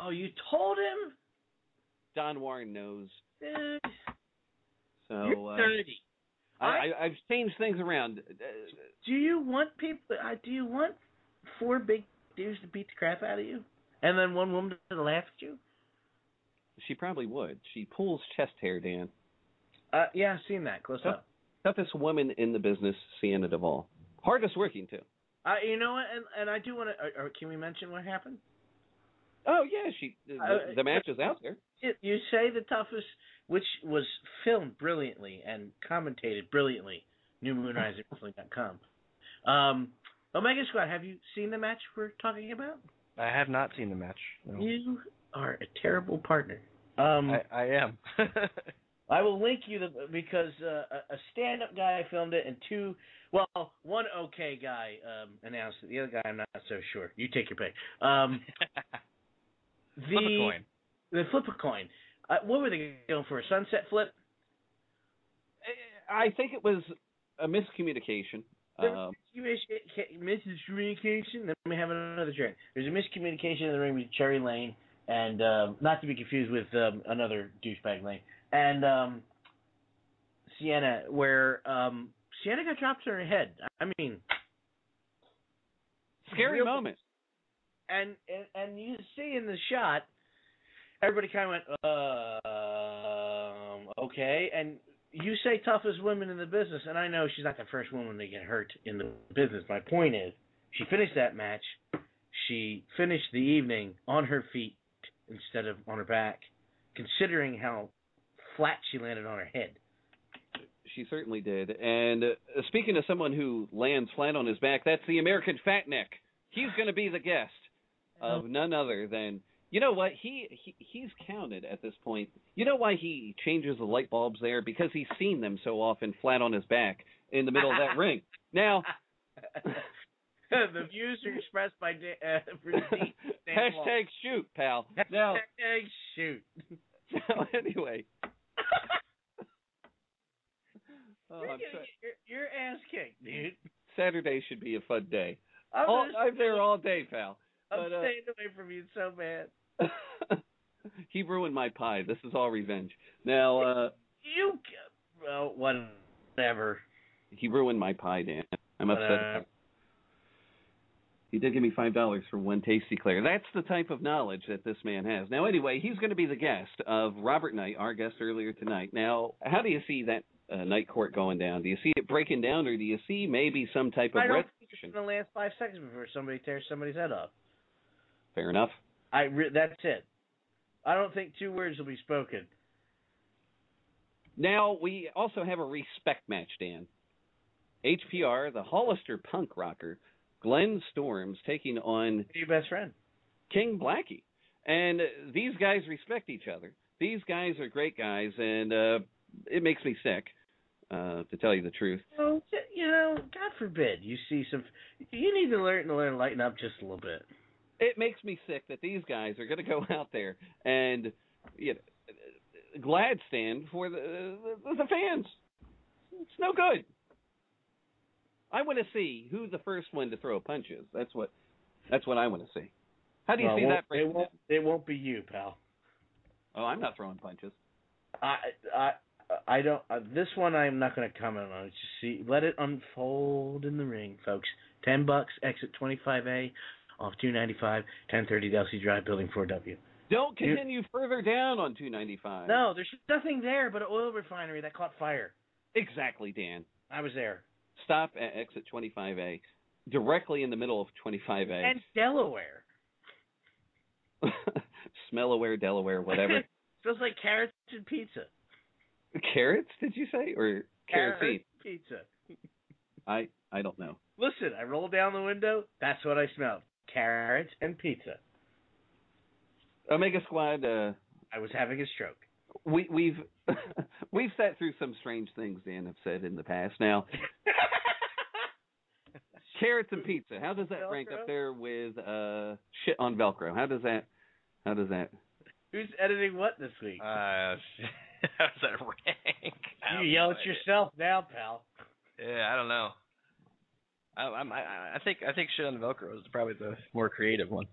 Oh, you told him? Don Warren knows. Dude, So you're uh, dirty. I, I, I've changed things around. Do you want people? Uh, do you want four big dudes to beat the crap out of you, and then one woman to laugh at you? She probably would. She pulls chest hair, Dan. Uh, yeah, I've seen that close up. Toughest woman in the business, Sienna Duvall. Hardest working too. Uh, you know what? And and I do want to. Or, or can we mention what happened? Oh yeah, she the, Uh, the match is out there. You, you say the toughest, which was filmed brilliantly and commentated brilliantly. NewMoonRiserWrestling.com. Um, Omega Squad, have you seen the match we're talking about? I have not seen the match. No. You are a terrible partner. Um, I, I am. I will link you the because uh, a- a stand-up guy filmed it, and two, well, one okay guy um, announced it. The other guy, I'm not so sure. You take your pick. Um, the Flip a coin. The flip a coin. Uh, what were they going for? A sunset flip? I think it was a miscommunication. Um, miscommunication. Let me have another drink. There's a miscommunication in the ring with Cherry Lane, and um, not to be confused with um, another douchebag Lane, and um, Sienna, where um, Sienna got dropped on her head. I mean, scary moment. And, and and you see in the shot, everybody kind of went, um, okay. And you say toughest women in the business, and I know she's not the first woman to get hurt in the business. My point is, she finished that match. She finished the evening on her feet instead of on her back, considering how flat she landed on her head. She certainly did. And uh, speaking of someone who lands flat on his back, that's the American Fat Neck. He's going to be the guest of none other than. You know what? He, he he's counted at this point. You know why he changes the light bulbs there? Because he's seen them so often flat on his back in the middle of that ring. Now, the views are expressed by da- uh, for D- Dan Wall. hashtag shoot, pal. Now, Hashtag shoot. so anyway. Oh, You're getting sorry. your, your ass kicked, dude. Saturday should be a fun day. I'm, All, I'm there all day, pal. I'm but, uh, staying away from you so bad. he ruined my pie. This is all revenge. Now, uh, You, well, whatever. he ruined my pie, Dan. I'm upset. He did give me five dollars for one tasty Claire. That's the type of knowledge that this man has. Now, anyway, he's going to be the guest of Robert Knight, our guest earlier tonight. Now, how do you see that uh, night court going down? Do you see it breaking down, or do you see maybe some type of I don't think it's going to last five seconds before somebody tears somebody's head off. Fair enough. I re- that's it. I don't think two words will be spoken. Now we also have a respect match, Dan. HPR, the Hollister punk rocker, Glenn Storms taking on Your best friend. King Blackie. And these guys respect each other. These guys are great guys, and uh, it makes me sick, uh, to tell you the truth. Well, you know, God forbid you see some. You need to learn to learn lighten up just a little bit. It makes me sick that these guys are going to go out there and you know, glad stand for the, the the fans. It's no good. I want to see who the first one to throw a punch is. That's what that's what I want to see. How do you see that? It won't. It won't be you, pal. Oh, I'm not throwing punches. I I I don't. Uh, this one I'm not going to comment on. Just see, let it unfold in the ring, folks. Ten bucks, exit twenty five A, off 295, 1030 Delsea Drive, Building 4W. Don't continue further down on 295. No, there's nothing there but an oil refinery that caught fire. Exactly, Dan. I was there. Stop at exit 25A, directly in the middle of 25A. And Delaware. Smellaware, Delaware, whatever. Smells like carrots and pizza. Carrots, did you say? Or carrot seed? pizza. I I don't know. Listen, I rolled down the window. That's what I smelled. Carrots and pizza. Omega Squad, uh, I was having a stroke. we we've we've sat through some strange things Dan have said in the past. Now carrots and pizza, how does that rank up there with uh shit on Velcro? How does that how does that Who's editing what this week? Uh, how does that rank? You yell no at idea. yourself now, pal. Yeah, I don't know. I, I'm, I, I think I think shit on Velcro is probably the more creative one.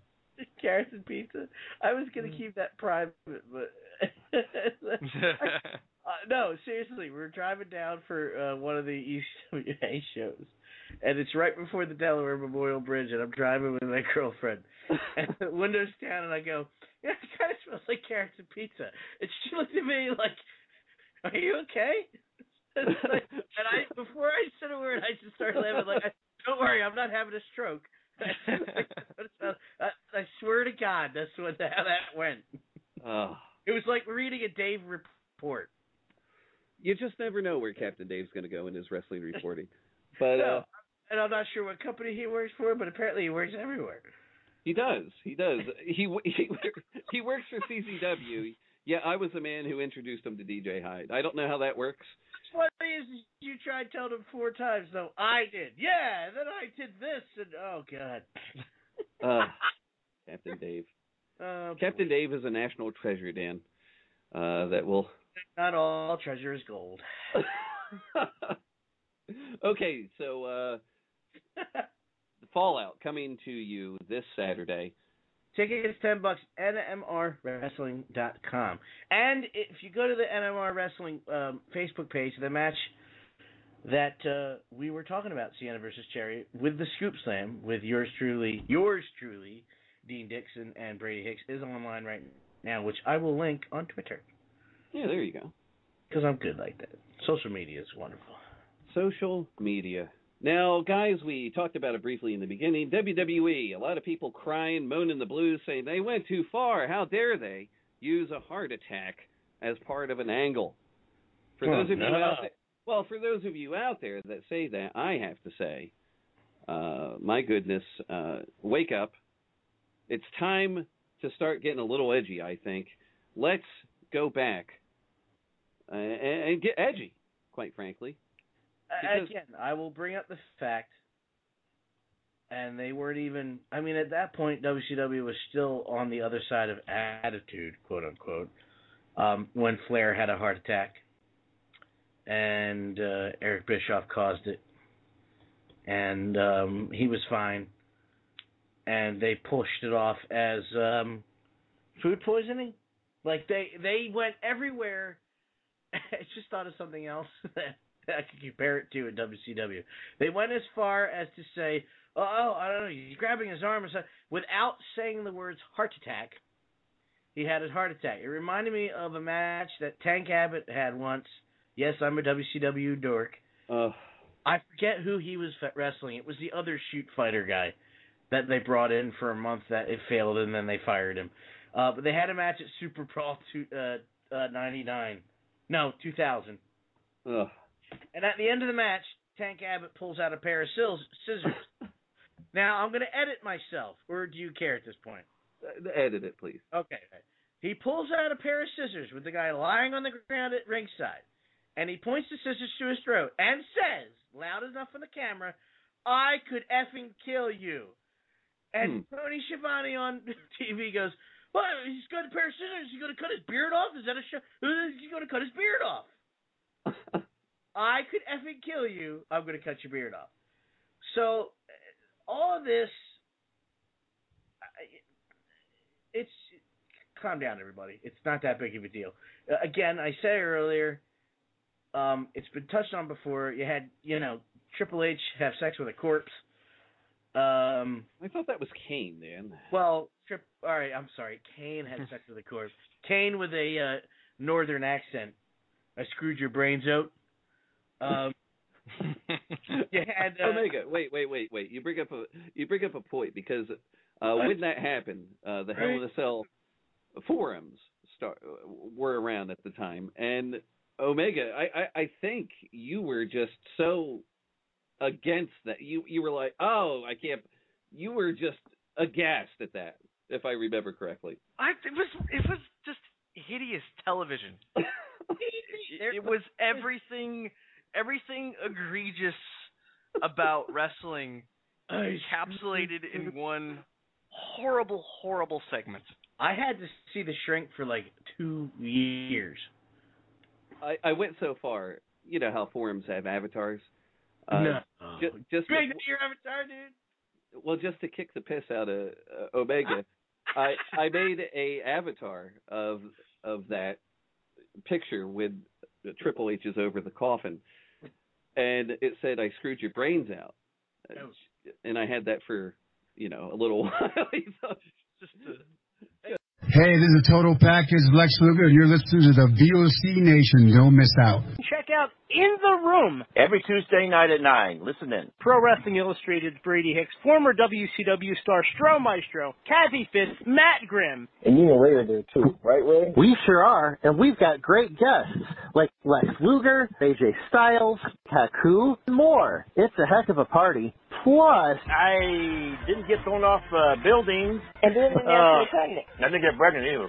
Carrots and pizza. I was gonna Mm. keep that private, but uh, no, seriously, we are driving down for uh, one of the ECWA shows, and it's right before the Delaware Memorial Bridge, and I'm driving with my girlfriend, and the windows down, and I go, "Yeah, it kind of smells like carrots and pizza," and she looked at me like, "Are you okay?" and I, before I said a word, I just started laughing like, "Don't worry, I'm not having a stroke." I, I swear to God, that's what how that went. Oh, It was like reading a Dave report. you just never know where Captain Dave's going to go in his wrestling reporting. But no, uh, and I'm not sure what company he works for, but apparently he works everywhere. he does. He does. He he he works for CCW. Yeah, I was the man who introduced him to DJ Hyde. I don't know how that works. What's funny is you tried telling him four times, though. I did. Yeah, then I did this, and oh god. Uh, Captain Dave. Uh, Captain Dave is a national treasure, Dan. Uh, that will. not all treasure is gold. okay, so uh, the Fallout coming to you this Saturday. Tickets ten bucks. NMRWrestling.com. And if you go to the NMR Wrestling um, Facebook page, the match that uh, we were talking about, Sienna versus Cherry, with the Scoop Slam, with yours truly, yours truly, Dean Dixon and Brady Hicks, is online right now, which I will link on Twitter Yeah, there you go. because I'm good like that. Social media is wonderful. Social media. Now, guys, we talked about it briefly in the beginning. WWE, a lot of people crying, moaning the blues, saying they went too far. How dare they use a heart attack as part of an angle? For Oh, those of you out there, well, for those of you out there that say that, I have to say, uh, my goodness, uh, wake up. It's time to start getting a little edgy, I think. Let's go back uh, and, and get edgy, quite frankly. Because- Again, I will bring up the fact, and they weren't even. I mean, at that point, WCW was still on the other side of attitude, quote unquote, um, when Flair had a heart attack, and uh, Eric Bischoff caused it, and um, he was fine, and they pushed it off as um, food poisoning. Like they they went everywhere. I just thought of something else that I could compare it to in WCW. They went as far as to say, "Oh, oh I don't know, he's grabbing his arm," or something, without saying the words "heart attack." He had a heart attack. It reminded me of a match that Tank Abbott had once. Yes, I'm a WCW dork. Uh, I forget who he was wrestling. It was the other shoot fighter guy that they brought in for a month that it failed and then they fired him. Uh, but they had a match at Super Brawl two, uh, uh, 99. No, 2000. ugh. And at the end of the match, Tank Abbott pulls out a pair of scissors. now, I'm going to edit myself, or do you care at this point? Uh, Edit it, please. Okay. He pulls out a pair of scissors with the guy lying on the ground at ringside, and he points the scissors to his throat and says, loud enough for the camera, I could effing kill you. And Tony Schiavone on TV goes, Well, he's got a pair of scissors. He's going to cut his beard off? Is that a show? He's going to cut his beard off. I could effing kill you. I'm going to cut your beard off. So, uh, all of this, it's calm down, everybody. It's not that big of a deal. Uh, again, I said earlier, um, it's been touched on before. You had, you know, Triple H have sex with a corpse. Um, I thought that was Kane, man. well, trip. All right, I'm sorry. Kane had sex with a corpse. Kane with a uh, northern accent. I screwed your brains out. Um, you had uh, Omega. Wait, wait, wait, wait. You bring up a you bring up a point because uh, when that happened, uh, the Hell in a Cell forums start were around at the time, and Omega. I, I I think you were just so against that. You you were like, oh, I can't. You were just aghast at that, if I remember correctly. I it was it was just hideous television. it, it was everything everything egregious about wrestling encapsulated in one horrible horrible segment. I had to see the shrink for like two years. I, I went so far. You know how forums have avatars. Uh, no. ju- just Big your avatar, dude. well, just to kick the piss out of uh, Omega, I I made a avatar of of that picture with Triple H's over the coffin, and it said I screwed your brains out, and I had that for you know a little while. just to, Hey, this is a Total Package Lex Luger, and you're listening to the VOC Nation. Don't miss out. Check out In the Room every Tuesday night at 9. Listen in. Pro Wrestling Illustrated, Brady Hicks, former WCW star Stro Maestro, Kathie Fitz, Matt Grimm. And you and Ray are there too, right, Ray? We sure are, and we've got great guests like Lex Luger, AJ Styles, Taku, and more. It's a heck of a party. Plus, I didn't get thrown off uh, buildings. And didn't Uh, get pregnant. I didn't get pregnant either.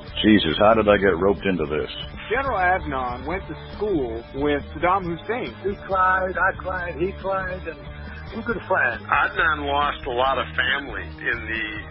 Jesus, how did I get roped into this? General Adnan went to school with Saddam Hussein. He cried, I cried, he cried, and we're good friends. Adnan lost a lot of family in the